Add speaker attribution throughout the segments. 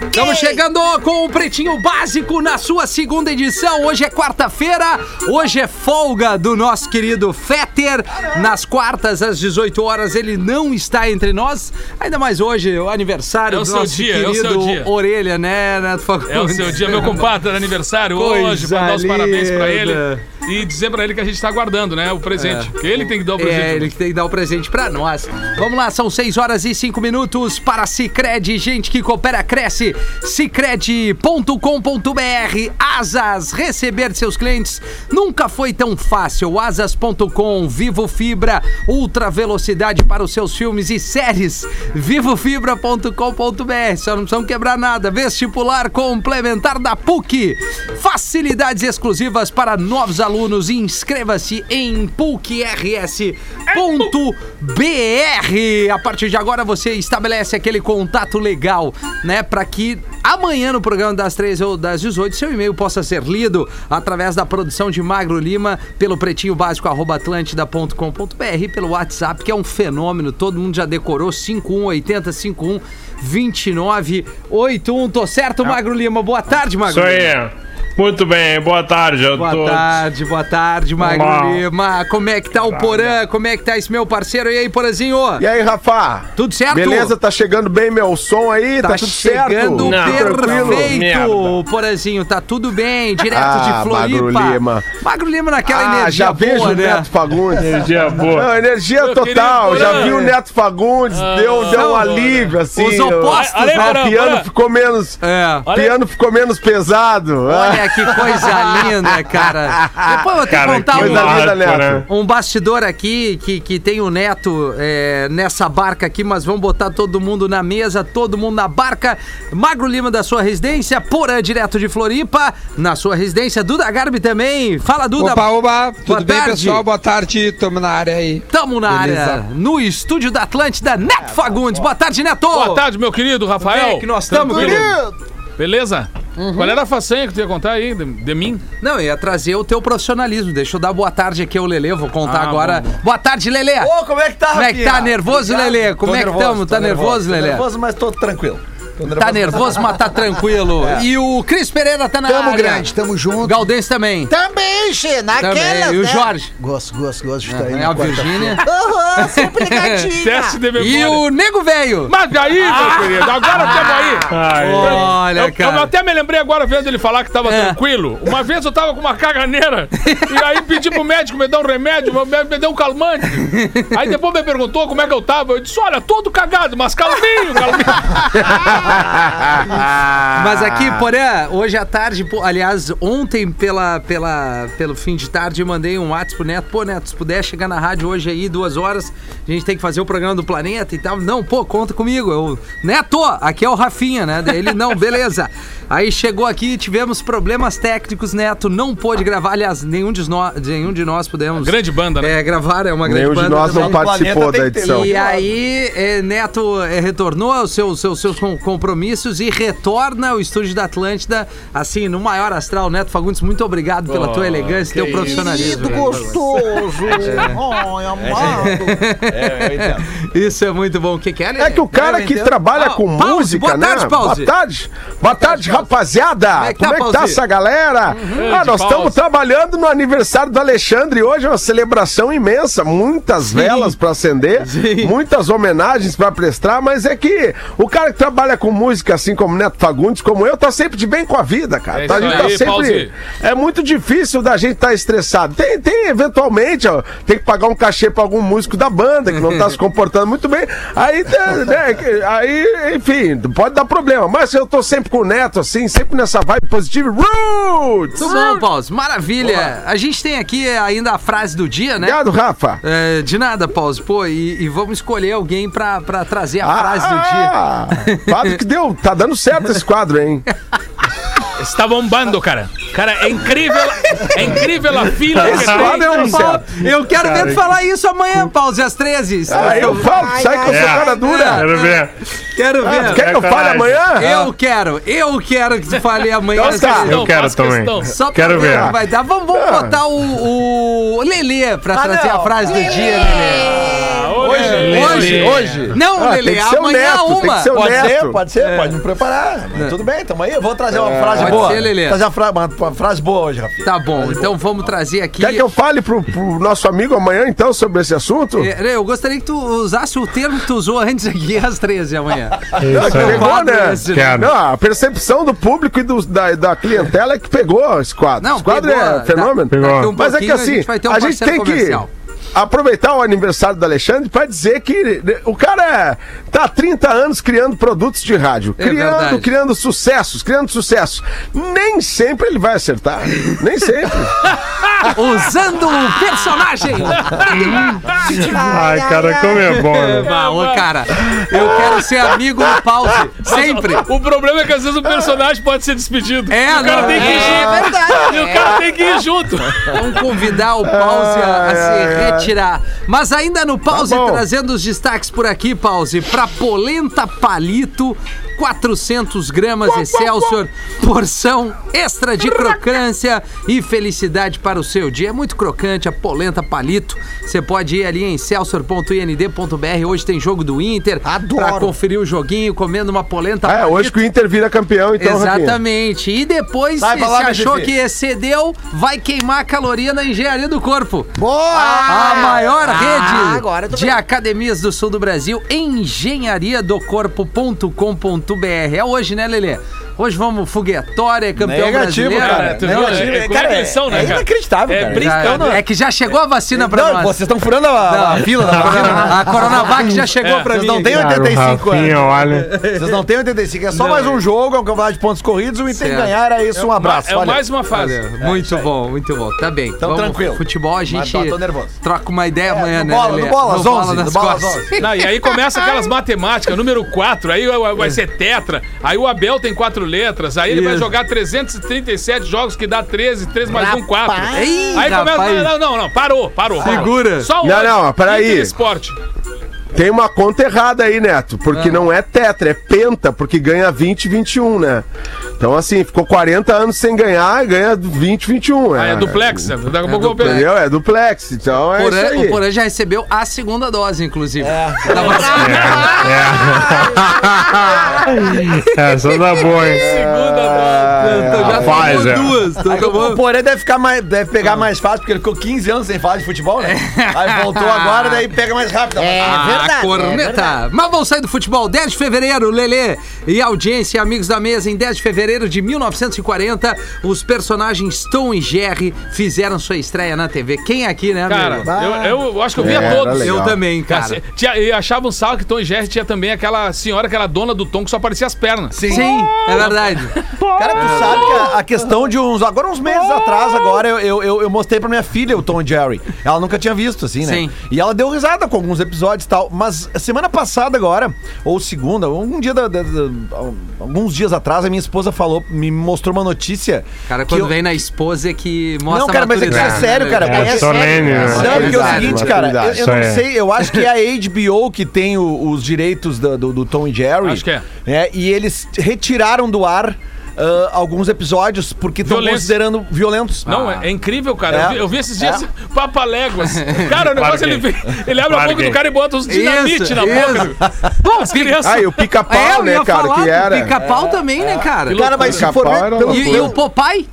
Speaker 1: Estamos chegando com o Pretinho Básico na sua segunda edição. Hoje é quarta-feira, hoje é folga do nosso querido Fetter. Nas quartas, às 18 horas, ele não está entre nós. Ainda mais hoje, o aniversário
Speaker 2: É o
Speaker 1: do
Speaker 2: seu
Speaker 1: nosso
Speaker 2: dia, é o
Speaker 1: querido
Speaker 2: seu dia.
Speaker 1: Orelha, né, Neto Fagundes?
Speaker 2: É o seu dia, meu compadre, era aniversário
Speaker 1: Coisa
Speaker 2: hoje, dar os parabéns pra ele. E dizer pra ele que a gente tá aguardando, né? O presente. Que ele tem que dar o presente.
Speaker 1: É, ele que tem que dar o presente pra nós. Vamos lá, são 6 horas e 5 minutos para Cicred. Gente que coopera, cresce. Cicred.com.br. Asas, receber seus clientes nunca foi tão fácil. Asas.com, Vivo Fibra, ultra velocidade para os seus filmes e séries. Vivofibra.com.br. Só não precisamos quebrar nada. Vestibular complementar da PUC. Facilidades exclusivas para novos alunos. Inscreva-se em PUCRS.br. A partir de agora você estabelece aquele contato legal, né? Para que amanhã no programa das 13 ou das 18 seu e-mail possa ser lido através da produção de Magro Lima pelo pretinho básico atlântida.com.br pelo WhatsApp, que é um fenômeno. Todo mundo já decorou 5180 51 2981. Tô certo, Magro Lima? Boa tarde, Magro
Speaker 3: Isso
Speaker 1: Lima.
Speaker 3: aí. Muito bem, boa tarde a
Speaker 1: Boa
Speaker 3: todos.
Speaker 1: tarde, boa tarde, Magro. Lima. Como é que tá o Porã? Como é que tá esse meu parceiro? E aí, Porazinho?
Speaker 4: E aí, Rafa?
Speaker 1: Tudo certo?
Speaker 4: Beleza? Tá chegando bem meu som aí? Tá,
Speaker 1: Tá,
Speaker 4: tudo certo?
Speaker 1: chegando
Speaker 3: Não,
Speaker 4: tranquilo?
Speaker 1: perfeito,
Speaker 3: Merda.
Speaker 1: Porazinho. Tá tudo bem, direto
Speaker 4: Ah,
Speaker 1: de Floripa.
Speaker 4: Magro Lima.
Speaker 1: Magro Lima naquela
Speaker 4: Ah,
Speaker 1: energia
Speaker 4: já vejo
Speaker 1: boa,
Speaker 4: o
Speaker 1: né?
Speaker 4: Neto Fagundes.
Speaker 3: Energia boa.
Speaker 4: Não, energia
Speaker 2: Meu
Speaker 4: total. Já vi o Neto Fagundes, deu, deu
Speaker 1: não,
Speaker 4: um alívio, assim.
Speaker 1: Os opostos,
Speaker 2: Olha aí,
Speaker 4: o
Speaker 2: Porã,
Speaker 4: piano ficou menos.
Speaker 1: É.
Speaker 2: Olha-
Speaker 4: piano ficou menos pesado.
Speaker 1: Olha que coisa linda, cara. Depois eu vou ter que
Speaker 3: Cara,
Speaker 1: contar
Speaker 3: que
Speaker 1: um,
Speaker 4: Coisa linda,
Speaker 3: né?
Speaker 1: um bastidor aqui que, que tem o Neto é, nessa barca aqui, mas vamos botar todo mundo na mesa, todo mundo na barca. Magro Lima da sua residência, Porã direto de Floripa, na sua residência, Duda Garbi também. Fala, Duda.
Speaker 5: Opa, oba, tudo
Speaker 1: Boa
Speaker 5: bem,
Speaker 1: tarde.
Speaker 5: pessoal? Boa tarde, tamo na área aí.
Speaker 1: Tamo na
Speaker 5: Beleza.
Speaker 1: área, no estúdio da Atlântida, Neto Fagundes. Boa tarde, Neto.
Speaker 2: Boa tarde, meu querido Rafael.
Speaker 1: Como é que nós estamos,
Speaker 2: Tranquilo? Beleza?
Speaker 1: Uhum.
Speaker 2: Qual era a façanha que tu ia contar aí de, de mim?
Speaker 1: Não, eu ia trazer o teu profissionalismo. Deixa eu dar boa tarde aqui ao Lelê. Vou contar
Speaker 2: Ah,
Speaker 1: agora.
Speaker 2: bom, bom.
Speaker 1: Boa tarde, Lelê.
Speaker 6: Ô, como é que tá,
Speaker 1: Como é que tá? Nervoso. Lelê? Como
Speaker 6: Tô
Speaker 1: é que
Speaker 6: nervoso,
Speaker 1: tamo?
Speaker 6: tô
Speaker 1: Tá nervoso,
Speaker 6: tô
Speaker 1: Lelê?
Speaker 6: nervoso, mas tô tranquilo. Tô
Speaker 1: Tá nervoso, mas tá tranquilo. E o Cris Pereira tá na
Speaker 6: Tamo
Speaker 1: área.
Speaker 6: grande, tamo junto.
Speaker 1: Galdense também.
Speaker 7: Também, Xê, naquela.
Speaker 1: E o Jorge?
Speaker 7: Gosto, gosto, gosto de estar aí.
Speaker 1: É a Virgínia.
Speaker 7: Aham, sempre.
Speaker 2: Teste de memória.
Speaker 1: E o Nego Velho.
Speaker 2: Mas aí, meu querido, agora estamos aí.
Speaker 3: Ai,
Speaker 1: Olha,
Speaker 2: eu, eu
Speaker 1: cara.
Speaker 2: até me lembrei agora vendo ele falar que tava
Speaker 1: É.
Speaker 2: tranquilo. Uma vez eu tava com uma caganeira e aí pedi pro médico me dar um remédio, me, me deu um calmante. Aí depois me perguntou como é que eu tava. Eu disse: olha, todo cagado, mas calminho, calminho.
Speaker 1: Mas aqui, porém, hoje à tarde, pô, aliás, ontem pela, pela, pelo fim de tarde, eu mandei um WhatsApp pro Neto. Pô, Neto, se puder chegar na rádio hoje aí, duas horas, a gente tem que fazer o programa do Planeta e tal. Não, pô, conta comigo. Eu, Neto, aqui é o Rafinha, né? Daí ele, não, beleza. Aí chegou aqui, tivemos problemas técnicos, Neto não pôde gravar. Aliás, nenhum de nós, nenhum de nós pudemos.
Speaker 2: Grande banda, né?
Speaker 1: É, gravar, é uma grande
Speaker 4: Nenhum de
Speaker 1: banda
Speaker 4: nós não participou da edição.
Speaker 1: E aí, é, Neto é, retornou aos seus, seus, seus com- compromissos e retorna ao estúdio da Atlântida, assim, no maior astral. Neto Fagundes, muito obrigado pela
Speaker 2: Oh,
Speaker 1: tua elegância e teu profissionalismo.
Speaker 7: Querido, gostoso. Ai, amado.
Speaker 6: É.
Speaker 1: Isso é muito bom. O que, que é?
Speaker 4: É que o cara que trabalha
Speaker 1: Ah,
Speaker 4: com
Speaker 1: Pause,
Speaker 4: música,
Speaker 1: boa
Speaker 4: né?
Speaker 1: tarde, Pause.
Speaker 4: Boa tarde. Boa tarde, rapaziada.
Speaker 1: Como é que tá,
Speaker 4: Como é que tá essa galera? Ah,
Speaker 2: Grande
Speaker 4: nós estamos trabalhando no aniversário do Alexandre. Hoje é uma celebração imensa. Muitas velas pra acender,
Speaker 1: Sim.
Speaker 4: muitas homenagens pra prestar, mas é que o cara que trabalha com música, assim como Neto Fagundes, como eu, tá sempre de bem com a vida, cara.
Speaker 2: É
Speaker 4: Tá- a gente tá
Speaker 2: aí,
Speaker 4: sempre.
Speaker 2: Pause.
Speaker 4: É muito difícil da gente estar estressado. Tem, tem, eventualmente, ó, tem que pagar um cachê pra algum músico da banda que não tá se comportando muito bem. Aí, né, né, aí, enfim, pode dar problema. Mas eu tô sempre com o Neto, assim, sempre nessa vibe positiva. Roots!
Speaker 1: Tudo bom, Paulo? Maravilha. A gente tem aqui ainda a frase do dia, né?
Speaker 4: Obrigado, Rafa.
Speaker 1: É, de nada, Paulo. Pô, e, e vamos escolher alguém pra, pra trazer a frase do dia.
Speaker 4: Ah, quadro que deu. Tá dando certo esse quadro, hein?
Speaker 2: Está bombando, cara. Cara, é incrível. É incrível a fila
Speaker 4: Esse quadro é um
Speaker 1: Paulo,
Speaker 4: certo.
Speaker 1: eu quero ver tu falar isso amanhã, Pause, às 13.
Speaker 4: Ah, eu falo, sai que eu sou
Speaker 3: ai.
Speaker 4: cara dura.
Speaker 3: Quero ver.
Speaker 1: Quero
Speaker 4: Ah,
Speaker 1: ver.
Speaker 4: tu quer que eu fale
Speaker 3: coragem.
Speaker 4: amanhã?
Speaker 1: Eu quero, eu quero que tu fale amanhã.
Speaker 4: Então tá.
Speaker 1: assim,
Speaker 3: Eu quero também.
Speaker 2: questão.
Speaker 1: Só pra
Speaker 3: Quero
Speaker 1: ver vai dar. Vamos, vamos
Speaker 4: Ah.
Speaker 1: botar o, o Lelê pra
Speaker 6: Ah,
Speaker 1: trazer
Speaker 6: não.
Speaker 1: a frase do dia, Lelê.
Speaker 2: Ah, ô, Lelê.
Speaker 6: Hoje, hoje.
Speaker 1: Não,
Speaker 4: Ah,
Speaker 1: Lelê,
Speaker 4: tem que
Speaker 1: amanhã
Speaker 4: Neto, tem
Speaker 1: uma.
Speaker 4: que ser o
Speaker 6: Pode
Speaker 4: Neto.
Speaker 6: ser, pode ser, pode me preparar. Mas Tudo bem, tamo aí. Eu vou trazer uma frase
Speaker 1: Pode
Speaker 6: boa.
Speaker 1: ser, Lelê.
Speaker 6: Trazer uma, fra- uma- uma frase boa hoje, Rafinha.
Speaker 1: Tá bom, então vamos trazer aqui.
Speaker 4: Quer que eu fale pro, pro nosso amigo amanhã, então, sobre esse assunto?
Speaker 1: É, Eu gostaria que tu usasse o termo que tu usou antes aqui às 13 amanhã.
Speaker 3: Isso aí.
Speaker 4: Pegou, né?
Speaker 1: esse, né?
Speaker 4: Não, a percepção do público e do- da, da clientela é que pegou esse quadro.
Speaker 1: Não,
Speaker 4: esse quadro
Speaker 1: pegou,
Speaker 4: é fenômeno.
Speaker 1: Um
Speaker 4: Mas é que
Speaker 1: pouquinho a
Speaker 4: assim,
Speaker 1: gente vai ter um
Speaker 4: a gente tem que
Speaker 1: comercial.
Speaker 4: Aproveitar o aniversário do Alexandre pra dizer que o cara tá há 30 anos criando produtos de rádio,
Speaker 1: É
Speaker 4: criando,
Speaker 1: verdade.
Speaker 4: criando sucessos, criando sucesso. Nem sempre ele vai acertar, nem sempre.
Speaker 1: Usando o personagem.
Speaker 3: Ai, cara, como é bom, né?
Speaker 1: Cara, eu quero ser amigo no pause. Sempre.
Speaker 2: O problema é que às vezes o personagem pode ser despedido.
Speaker 1: É,
Speaker 2: o cara
Speaker 1: não,
Speaker 2: tem que ir
Speaker 1: é
Speaker 2: junto.
Speaker 7: verdade.
Speaker 2: E o cara tem que ir junto.
Speaker 1: Vamos convidar o Pause a, a
Speaker 4: Ai,
Speaker 1: se retirar. Mas ainda no Pause,
Speaker 4: Tá
Speaker 1: trazendo os destaques por aqui, Pause. Pra polenta palito, 400 gramas Excelsior, porção extra de crocância e felicidade para o seu dia. É muito crocante a polenta palito. Você pode ir ali em celsior.ind.br. Hoje tem jogo do Inter.
Speaker 7: Adoro.
Speaker 1: Pra conferir o joguinho, comendo uma polenta
Speaker 4: É, hoje que o Inter vira campeão, então, Rafinha.
Speaker 1: Exatamente. E depois,
Speaker 6: Sai
Speaker 1: se
Speaker 6: lá,
Speaker 1: você
Speaker 6: meu
Speaker 1: achou que excedeu, vai queimar a caloria na engenharia do corpo.
Speaker 7: Boa!
Speaker 1: A maior
Speaker 7: Ah,
Speaker 1: rede de
Speaker 7: bem.
Speaker 1: academias do sul do Brasil, engenhariadocorpo.com.br. É hoje, né, Lelê? Hoje vamos foguetória, campeão
Speaker 6: Negativo,
Speaker 1: brasileiro.
Speaker 6: cara.
Speaker 2: tu viu?
Speaker 6: Negativo.
Speaker 2: É, é,
Speaker 6: Cara, é-
Speaker 2: né,
Speaker 6: é
Speaker 2: cara?
Speaker 6: inacreditável,
Speaker 2: É
Speaker 6: cara.
Speaker 2: brincando.
Speaker 1: É que já chegou a vacina pra
Speaker 6: Não,
Speaker 1: nós.
Speaker 6: vocês estão furando a, a fila da vacina.
Speaker 1: A Coronavac já chegou
Speaker 2: É,
Speaker 1: pra
Speaker 6: Vocês
Speaker 1: mim.
Speaker 6: não têm
Speaker 1: aqui.
Speaker 3: Cara, o
Speaker 6: 85
Speaker 3: Rafinha,
Speaker 6: anos.
Speaker 3: olha.
Speaker 6: Vocês não têm 85, é só mais um jogo, é um campeonato de pontos corridos, o Inter ganhar, era isso, um abraço.
Speaker 2: É mais uma fase.
Speaker 1: Muito bom, muito bom. Tá bem.
Speaker 6: Então,
Speaker 1: Vamos,
Speaker 6: tranquilo.
Speaker 1: Futebol a gente
Speaker 6: tô- tô nervoso.
Speaker 1: troca uma ideia amanhã,
Speaker 6: no
Speaker 1: né,
Speaker 6: no bola, às 11,
Speaker 1: nas
Speaker 6: no bola, às
Speaker 1: costas.
Speaker 6: 11.
Speaker 2: Não, e aí começa aquelas matemáticas, número 4, aí vai- vai ser tetra, aí o Abel tem quatro letras, aí ele vai jogar 337 jogos, que dá 13, 3 mais 1, 4.
Speaker 1: Ih,
Speaker 2: Aí começa.
Speaker 1: rapaz.
Speaker 2: Não, não, não, parou, parou. parou.
Speaker 1: Segura.
Speaker 2: Só
Speaker 4: Não,
Speaker 2: hoje,
Speaker 4: não, peraí.
Speaker 2: Esporte.
Speaker 4: Tem uma conta errada aí, Neto, porque não é tetra, é penta, porque ganha 20 e 21, né? Então, assim, ficou 40 anos sem ganhar e ganha 20 e 21.
Speaker 2: Ah, é duplex. Daqui a pouco eu.
Speaker 4: Entendeu? É duplex, então é
Speaker 1: Porã-
Speaker 4: isso aí.
Speaker 1: o Porã já recebeu a segunda dose, inclusive.
Speaker 6: É.
Speaker 1: Da
Speaker 3: É. Essa tá boa, hein?
Speaker 2: Segunda dose.
Speaker 1: já
Speaker 3: Rapaz,
Speaker 1: tomou
Speaker 3: é.
Speaker 1: duas. tu
Speaker 6: Aí,
Speaker 1: tomou-
Speaker 6: o Porém deve ficar mais, deve pegar mais fácil, porque ele ficou 15 anos sem falar de futebol, né? Aí voltou agora, daí pega mais rápido.
Speaker 7: É
Speaker 1: Ah,
Speaker 7: verdade. é
Speaker 1: corneta.
Speaker 7: verdade.
Speaker 1: Mas vamos sair do futebol. 10 de fevereiro, Lelê e audiência, amigos da mesa. Em 10 de fevereiro de 1940, os personagens Tom e Jerry fizeram sua estreia na TV. Quem aqui, né,
Speaker 2: Cara, eu, eu acho que eu via
Speaker 4: Era
Speaker 2: todos.
Speaker 1: Eu também, cara.
Speaker 2: Tinha, e achava um sal que Tom e Jerry tinha também aquela senhora, aquela dona do Tom que só aparecia as pernas.
Speaker 1: Sim, é verdade.
Speaker 6: Cara, tu sabe que a, a questão de uns. Agora, uns meses atrás, agora, eu, eu, eu, eu mostrei pra minha filha o Tom e Jerry. Ela nunca tinha visto, assim, né?
Speaker 1: Sim.
Speaker 6: E ela deu risada com alguns episódios e tal. Mas semana passada, agora, ou segunda, algum dia da- da- da- alguns dias atrás, a minha esposa falou, me mostrou uma notícia.
Speaker 1: Cara, quando
Speaker 6: eu-
Speaker 1: vem na esposa é que mostra
Speaker 6: Não, cara, mas é que isso é
Speaker 1: maturidade,
Speaker 6: sério,
Speaker 1: né,
Speaker 6: cara.
Speaker 1: Lelê?
Speaker 3: É,
Speaker 6: É
Speaker 3: solene, né?
Speaker 6: Não, porque é o seguinte, cara, eu, eu não
Speaker 3: aí.
Speaker 6: sei, eu acho que é a HBO que tem o- os direitos do, do- do Tom e Jerry.
Speaker 2: Acho que é.
Speaker 6: né, E eles retiraram do ar ah, alguns episódios porque estão considerando violentos.
Speaker 2: Não, é, é incrível, cara.
Speaker 6: É.
Speaker 2: Eu, vi, eu vi esses dias
Speaker 6: É.
Speaker 2: papaléguas. Cara, o negócio ele, vem- ele abre a
Speaker 3: Claro
Speaker 2: boca do cara e bota uns dinamite
Speaker 1: Isso,
Speaker 2: na boca.
Speaker 1: Bom,
Speaker 2: As crianças.
Speaker 4: Ah, e o
Speaker 1: É,
Speaker 4: pica-pau,
Speaker 1: eu
Speaker 4: né,
Speaker 1: ia
Speaker 4: cara, que era.
Speaker 1: pica-pau também, né, cara?
Speaker 7: Cara, mas se for
Speaker 1: E, e o Popeye?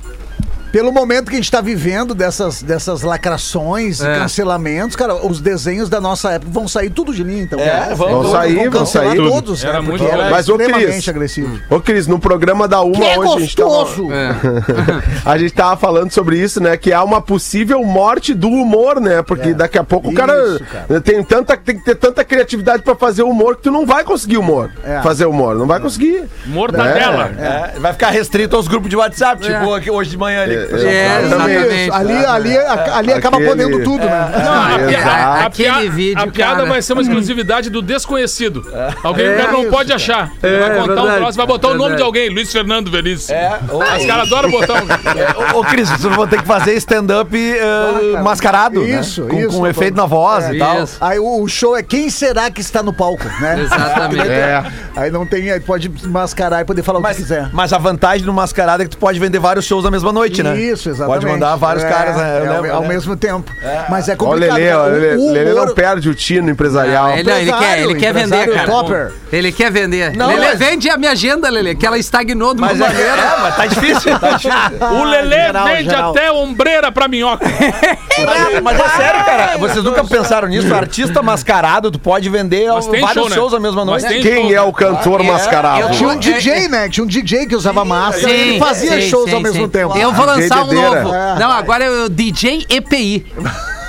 Speaker 7: Pelo momento que a gente tá vivendo dessas, dessas lacrações
Speaker 1: É.
Speaker 7: e cancelamentos, cara, os desenhos da nossa época vão sair tudo de linha, então.
Speaker 6: É,
Speaker 7: cara.
Speaker 6: vão-
Speaker 4: Vão sair, vão
Speaker 7: cancelar
Speaker 4: sair.
Speaker 7: todos,
Speaker 2: Era
Speaker 7: né,
Speaker 2: muito
Speaker 7: porque
Speaker 2: legal.
Speaker 4: Mas, ô, Cris,
Speaker 7: extremamente agressivo.
Speaker 4: Ô, Cris, no programa da Uma
Speaker 7: Que é
Speaker 4: hoje a gente tava-
Speaker 7: gostoso!
Speaker 4: a gente tava falando sobre isso, né? Que há uma possível morte do humor, né? Porque daqui a pouco o cara,
Speaker 7: Isso, cara.
Speaker 4: Tem, tanta, tem que ter tanta criatividade pra fazer humor que tu não vai conseguir humor.
Speaker 7: É.
Speaker 4: Fazer humor, não vai conseguir.
Speaker 2: Mortadela.
Speaker 6: É, vai ficar restrito aos grupos de WhatsApp, tipo aqui, hoje de manhã ali.
Speaker 1: É,
Speaker 6: fala.
Speaker 1: exatamente.
Speaker 7: Ali, ali, ali acaba
Speaker 4: Aquele-
Speaker 7: podendo tudo, né?
Speaker 2: Não, a,
Speaker 4: Exato.
Speaker 2: a-
Speaker 1: Aquele vídeo,
Speaker 2: a piada
Speaker 1: cara.
Speaker 2: vai ser uma exclusividade do desconhecido. Alguém que o cara não
Speaker 7: isso,
Speaker 2: pode
Speaker 7: cara.
Speaker 2: achar. Ele
Speaker 1: É,
Speaker 2: vai contar
Speaker 1: verdade.
Speaker 2: um troço, vai botar o nome
Speaker 1: Verdade.
Speaker 2: de alguém, Luiz Fernando Veríssimo.
Speaker 6: É, ô,
Speaker 2: Os caras adoram botar um.
Speaker 6: Ô, ô, Cris, vocês vão ter que fazer stand-up eh, mascarado,
Speaker 7: Isso,
Speaker 6: né? Com,
Speaker 7: isso.
Speaker 6: com efeito na voz e tal.
Speaker 1: Isso.
Speaker 7: Aí o, o show é quem será que está no palco, né?
Speaker 1: Exatamente.
Speaker 4: É.
Speaker 7: Aí não tem, aí pode mascarar e poder falar o que
Speaker 6: Mas,
Speaker 7: quiser.
Speaker 6: mas a vantagem do mascarado é que tu pode vender vários shows na mesma noite, né? Né?
Speaker 7: Isso, exatamente.
Speaker 6: Pode mandar vários
Speaker 7: É,
Speaker 6: caras, né?
Speaker 7: É,
Speaker 6: lembro,
Speaker 7: ao
Speaker 6: né?
Speaker 7: mesmo tempo. Mas é
Speaker 4: Olha o
Speaker 7: complicado.
Speaker 4: Lelê,
Speaker 7: cara.
Speaker 4: ó,
Speaker 7: O-
Speaker 4: Lelê,
Speaker 7: o
Speaker 4: Lelê não
Speaker 7: humor-
Speaker 4: perde o tino empresarial.
Speaker 1: Ele, ele quer, ele quer vender, cara.
Speaker 7: topper.
Speaker 1: Ele quer vender.
Speaker 6: Não,
Speaker 1: Lelê,
Speaker 6: mas-
Speaker 1: vende a minha agenda, Lelê, que ela estagnou de uma
Speaker 6: Mas é,
Speaker 1: maneira.
Speaker 6: é, mas tá difícil, tá difícil.
Speaker 2: O Lelê
Speaker 7: geral,
Speaker 2: vende
Speaker 7: geral.
Speaker 2: até ombreira pra minhoca.
Speaker 6: Mas, mas é sério, cara. Vocês nunca pensaram nisso? Artista mascarado, tu pode vender
Speaker 2: Mas
Speaker 6: vários
Speaker 2: show, né?
Speaker 6: shows à mesma
Speaker 2: Mas
Speaker 6: noite.
Speaker 4: Quem
Speaker 2: show,
Speaker 4: é o cantor
Speaker 6: É,
Speaker 4: mascarado?
Speaker 1: eu
Speaker 7: Tinha um
Speaker 1: É,
Speaker 7: DJ, né? Tinha um DJ que usava máscara e ele fazia shows ao mesmo tempo.
Speaker 1: Eu vou lançar um novo.
Speaker 7: É.
Speaker 1: Não, agora é o DJ EPI.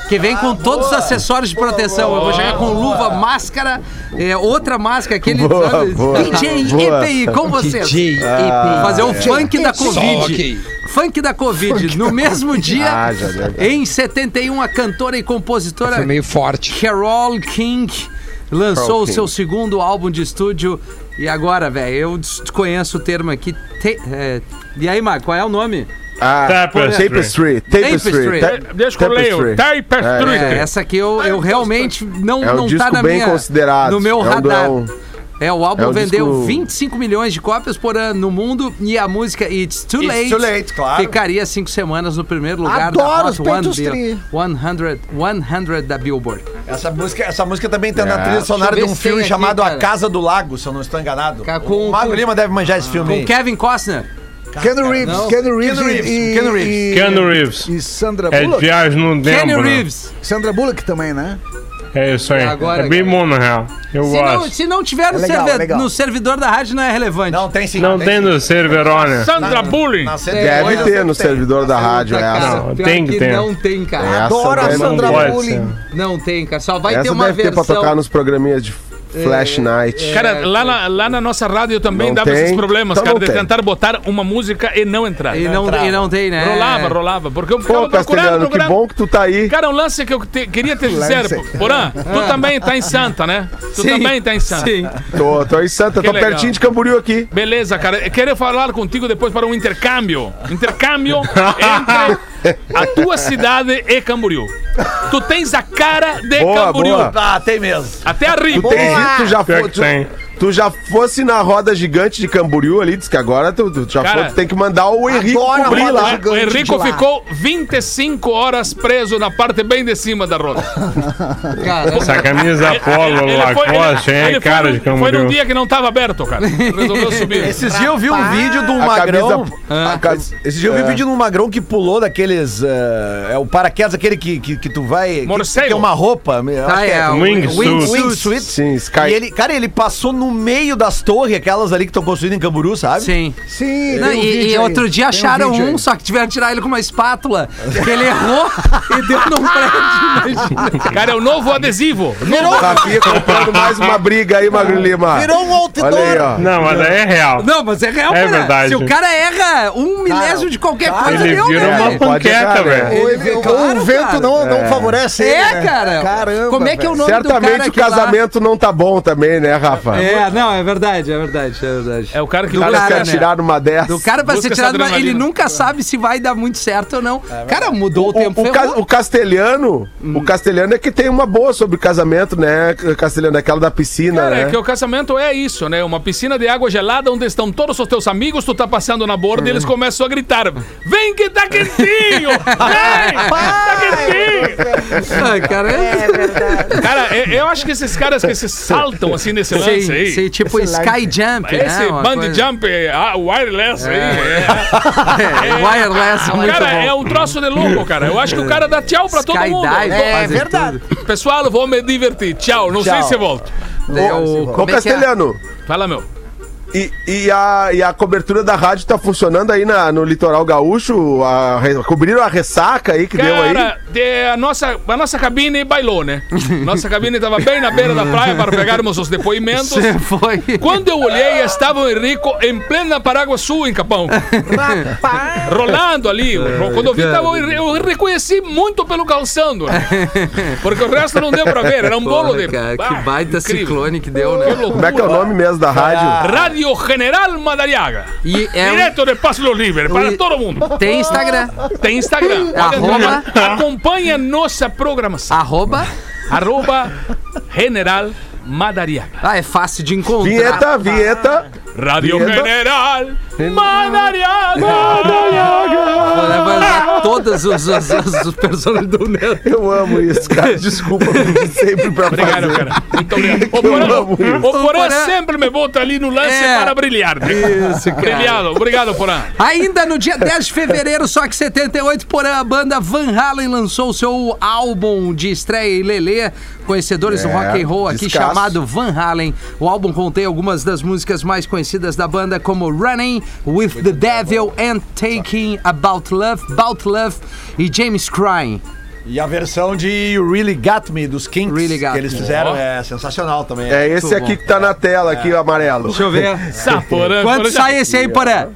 Speaker 1: Que vem com todos os acessórios de proteção. Eu vou chegar com luva, máscara, é, outra máscara, aquele
Speaker 4: Boa,
Speaker 1: sabe?
Speaker 4: boa,
Speaker 1: DJ
Speaker 4: boa.
Speaker 1: EPI, com vocês.
Speaker 5: DJ
Speaker 4: Ah,
Speaker 1: Fazer o
Speaker 4: é.
Speaker 1: funk da Covid. Funk da Covid. No mesmo dia,
Speaker 4: Ah,
Speaker 1: em 71, a cantora e compositora
Speaker 5: Foi meio forte.
Speaker 1: Carole King lançou
Speaker 4: Carole
Speaker 1: o seu
Speaker 4: King.
Speaker 1: segundo álbum de estúdio. E agora, velho, eu desconheço o termo aqui. Te- é, E aí, Marco, qual é o nome?
Speaker 4: Ah,
Speaker 3: Tapestry.
Speaker 4: Tapestry.
Speaker 1: Tapestry.
Speaker 4: Tapestry. Ta-
Speaker 2: Deixa que eu leio.
Speaker 4: Tapestry.
Speaker 2: Tapestry.
Speaker 1: É, essa aqui eu, eu realmente não,
Speaker 4: É um
Speaker 1: não
Speaker 4: disco
Speaker 1: tá na
Speaker 4: bem
Speaker 1: minha,
Speaker 4: considerado.
Speaker 1: no meu
Speaker 4: É um
Speaker 1: radar.
Speaker 4: do-
Speaker 1: É, o álbum
Speaker 4: é um
Speaker 1: vendeu
Speaker 4: disco-
Speaker 1: 25 milhões de cópias por ano no mundo e a música It's Too
Speaker 6: It's
Speaker 1: Late,
Speaker 6: Too Late, claro.
Speaker 1: ficaria cinco semanas no primeiro lugar
Speaker 7: Adoro
Speaker 1: da Hot
Speaker 7: peitos
Speaker 1: 100,
Speaker 7: tri.
Speaker 1: 100, 100 da Billboard.
Speaker 6: Essa música, essa música também tem na
Speaker 4: É.
Speaker 6: trilha sonora de um filme
Speaker 1: aqui,
Speaker 6: chamado
Speaker 1: cara.
Speaker 6: A Casa do Lago, se eu não estou enganado.
Speaker 1: Com-
Speaker 6: o Mago
Speaker 1: com-
Speaker 6: Lima deve manjar esse filme
Speaker 1: Com
Speaker 6: aí.
Speaker 1: Kevin Costner.
Speaker 7: Keanu Reeves,
Speaker 1: Não.
Speaker 7: Keanu Reeves,
Speaker 6: Keanu Reeves,
Speaker 7: e,
Speaker 1: Keanu Reeves.
Speaker 7: e- Sandra
Speaker 3: É de
Speaker 7: Bullock.
Speaker 3: viagem no tempo.
Speaker 1: Kenny
Speaker 3: né?
Speaker 1: Reeves.
Speaker 7: Sandra Bullock também, né?
Speaker 3: É isso aí.
Speaker 1: Agora,
Speaker 3: é bem
Speaker 1: cara.
Speaker 3: bom, na real. Eu
Speaker 1: Se não,
Speaker 3: gosto.
Speaker 1: se não tiver no,
Speaker 7: É legal,
Speaker 1: serve-
Speaker 7: legal.
Speaker 1: no servidor da rádio, não é relevante.
Speaker 6: Não, tem sim.
Speaker 3: Não tem no Cerverone.
Speaker 2: Sandra Bullying.
Speaker 6: Na
Speaker 4: Deve
Speaker 6: 102,
Speaker 4: ter no
Speaker 6: tem.
Speaker 4: servidor da rádio essa.
Speaker 3: Não, tem que ter.
Speaker 1: Não tem, cara.
Speaker 4: Essa
Speaker 7: Adoro a Sandra
Speaker 3: não ser.
Speaker 1: Não tem, cara. Só vai ter
Speaker 4: Essa
Speaker 1: uma
Speaker 4: deve ter pra
Speaker 1: versão.
Speaker 4: tocar nos programinhas de Flash Night.
Speaker 2: Cara, lá na, lá na nossa rádio também
Speaker 4: Não
Speaker 2: dava
Speaker 4: tem?
Speaker 2: esses problemas,
Speaker 4: Então
Speaker 2: cara, de
Speaker 4: tem.
Speaker 2: tentar botar uma música e não entrar.
Speaker 1: E não, e não tem, né?
Speaker 2: Rolava, rolava. Porque eu ficava
Speaker 4: Pô,
Speaker 2: procurando,
Speaker 4: Castelhano, que
Speaker 2: procurando.
Speaker 4: bom que tu tá aí.
Speaker 2: Cara, um lance que eu te- queria te dizer, Porã, tu também tá em Santa, né? Tu
Speaker 1: Sim,
Speaker 2: também tá em Santa.
Speaker 1: Sim.
Speaker 4: Tô, tô em Santa,
Speaker 2: Que
Speaker 4: tô
Speaker 2: legal.
Speaker 4: pertinho de Camboriú aqui.
Speaker 2: Beleza, cara. Eu quero falar contigo depois para um intercâmbio. Intercâmbio entre a tua cidade e Camboriú. Tu tens a cara de
Speaker 4: Boa,
Speaker 2: Camboriú.
Speaker 4: boa.
Speaker 6: Ah, tem mesmo.
Speaker 2: Até
Speaker 4: Tu,
Speaker 2: arriba.
Speaker 4: tens, tu já foi. Tu, tu já fosse na roda gigante de Camboriú ali, diz que agora tu, tu já
Speaker 2: Cara,
Speaker 4: foi, tu tem que mandar o Henrique cobrir lá.
Speaker 2: O Henrico
Speaker 7: lá.
Speaker 2: ficou 25 horas preso na parte bem de cima da roda.
Speaker 1: Cara,
Speaker 3: Essa camisa Polo, Lacoste,
Speaker 2: ele
Speaker 3: é
Speaker 2: foi
Speaker 3: cara de
Speaker 2: Foi num
Speaker 3: Camboriú.
Speaker 2: dia que não tava aberto, cara. Resolveu subir.
Speaker 6: Esses dias eu vi um vídeo de um
Speaker 4: A
Speaker 6: magrão.
Speaker 4: camisa- a ca-
Speaker 6: Esses dias eu vi um vídeo de um magrão que pulou daqueles. eh, é o paraquedas, aquele que, que, que tu vai. que-
Speaker 2: Morcego.
Speaker 6: Que é uma roupa.
Speaker 1: Ah,
Speaker 6: que
Speaker 1: é,
Speaker 3: Wingsuit.
Speaker 1: wingsuit.
Speaker 6: Wingsuit.
Speaker 4: Sim, Sky.
Speaker 6: E ele, cara, ele passou no meio das torres, aquelas ali que estão construídas em Camburu, sabe?
Speaker 1: Sim.
Speaker 7: Sim,
Speaker 1: Não,
Speaker 7: tem um
Speaker 1: e,
Speaker 7: vídeo
Speaker 1: e
Speaker 7: aí.
Speaker 1: outro dia
Speaker 7: Tem
Speaker 1: acharam
Speaker 7: vídeo
Speaker 1: um,
Speaker 7: aí.
Speaker 1: só que tiveram que tirar ele com uma espátula. que ele errou e deu num prédio, imagina.
Speaker 2: Cara, é o novo adesivo.
Speaker 4: Rafinha comprando mais uma briga aí, Magro Lima.
Speaker 7: Virou um outdoor.
Speaker 4: Olha aí, ó.
Speaker 3: Não, mas aí é real.
Speaker 1: Não, mas é real,
Speaker 3: É
Speaker 1: cara.
Speaker 3: verdade.
Speaker 1: Se o cara erra um milésimo de qualquer coisa,
Speaker 3: Ele
Speaker 1: deu,
Speaker 3: vira
Speaker 1: né?
Speaker 3: uma
Speaker 4: pode
Speaker 3: panqueca,
Speaker 4: né?
Speaker 3: velho.
Speaker 7: Ou,
Speaker 1: Ele-
Speaker 7: ele- ou
Speaker 1: claro,
Speaker 7: o vento
Speaker 1: cara.
Speaker 7: não, não favorece ele,
Speaker 1: É,
Speaker 7: né?
Speaker 1: cara.
Speaker 7: Caramba,
Speaker 1: Como é que é o nome do cara
Speaker 4: Certamente o
Speaker 1: que lá-
Speaker 4: casamento não tá bom também, né, Rafa?
Speaker 1: É, não, é verdade, é verdade, é verdade.
Speaker 2: É o cara que
Speaker 1: Do
Speaker 4: O cara
Speaker 1: né?
Speaker 4: tirar numa dessa.
Speaker 1: Do cara pra
Speaker 2: Busca
Speaker 1: ser tirado, mas ele nunca sabe se vai dar muito certo ou não. cara, mudou o, tempo.
Speaker 4: O, o, ca- o castelhano, o castelhano é que tem uma boa sobre casamento, né, castelhano? Aquela da piscina,
Speaker 2: Cara,
Speaker 4: né?
Speaker 2: é que o casamento é isso, né? Uma piscina de água gelada onde estão todos os teus amigos, tu tá passando na borda e eles começam a gritar: Vem que tá quentinho! Vem! Tá quentinho!
Speaker 1: Ah, cara, é...
Speaker 2: Cara, é- eu acho que esses caras que se saltam assim nesse lance
Speaker 1: Sei,
Speaker 2: aí.
Speaker 1: sei, tipo sky jump,
Speaker 2: Esse
Speaker 1: né? uma
Speaker 2: band
Speaker 1: coisa-
Speaker 2: jump ah, wireless aí. é.
Speaker 1: É, wireless, muito
Speaker 2: Cara,
Speaker 1: bom.
Speaker 2: é um troço de louco, cara. Eu acho que o cara dá tchau pra todo mundo.
Speaker 1: Skydive,
Speaker 7: É verdade.
Speaker 1: tudo.
Speaker 2: Pessoal, vou me divertir. Tchau. Não sei
Speaker 6: Tchau.
Speaker 2: se volto.
Speaker 1: É, o- é que é?
Speaker 4: Castelhano,
Speaker 2: Fala, meu.
Speaker 4: E, e, a, e a cobertura da rádio tá funcionando aí na, no litoral gaúcho? A, cobriram a ressaca aí que deu aí?
Speaker 2: Cara, de- a, nossa, a nossa cabine bailou, né? Nossa cabine estava bem na beira da praia para pegarmos os depoimentos.
Speaker 1: Você foi.
Speaker 2: Quando eu olhei, estava o Henrico em plena Paraguaçu, em Capão. Rolando ali. Quando eu vi, tava, eu reconheci muito pelo calçando. né? Porque o resto não deu pra ver. Era um bolo
Speaker 1: Porra,
Speaker 2: de.
Speaker 1: cara, que baita
Speaker 2: incrível.
Speaker 1: ciclone que deu, né?
Speaker 4: Como é que é o nome mesmo da rádio?
Speaker 2: Rádio General Madariaga.
Speaker 1: E é um-
Speaker 2: Direto de Passo Livre, para
Speaker 1: Ui.
Speaker 2: todo mundo.
Speaker 1: tem Instagram.
Speaker 2: Tem Instagram.
Speaker 1: Arroba.
Speaker 2: entrar. Acompanhe a nossa programação.
Speaker 1: Arroba.
Speaker 2: Arroba General Madariaga.
Speaker 1: Ah, é fácil de encontrar.
Speaker 4: Vinheta, vinheta.
Speaker 2: Rádio. General Madariaga.
Speaker 1: Todos os, os, os, os personagens do Neto.
Speaker 4: Eu amo isso, cara. Desculpa sempre pra
Speaker 2: Obrigado,
Speaker 4: fazer.
Speaker 2: cara. Muito obrigado. O
Speaker 4: Eu
Speaker 2: Porã, o Porã
Speaker 1: Porã-
Speaker 2: sempre me bota ali no lance
Speaker 1: É.
Speaker 2: para brilhar. né?
Speaker 1: Isso, cara.
Speaker 2: Brilhado. Obrigado, Porã.
Speaker 1: Ainda no dia 10 de fevereiro, só que 78, porém, a banda Van Halen lançou seu álbum de estreia em Lelê, conhecedores do
Speaker 4: É,
Speaker 1: rock and roll aqui,
Speaker 4: descasso.
Speaker 1: chamado Van Halen. O álbum contém algumas das músicas mais conhecidas da banda, como Running with the Devil and Taking About Love, About Love e James Crying.
Speaker 6: E a versão de You Really Got Me dos Kinks
Speaker 1: Really Got
Speaker 6: que eles
Speaker 1: Me.
Speaker 6: fizeram
Speaker 2: Ó.
Speaker 6: é sensacional também.
Speaker 4: É esse
Speaker 1: Muito
Speaker 4: aqui
Speaker 1: bom.
Speaker 4: que tá na tela, aqui, o amarelo.
Speaker 1: Deixa eu ver.
Speaker 2: Sa, Porã,
Speaker 1: Quanto sai esse aí, porém?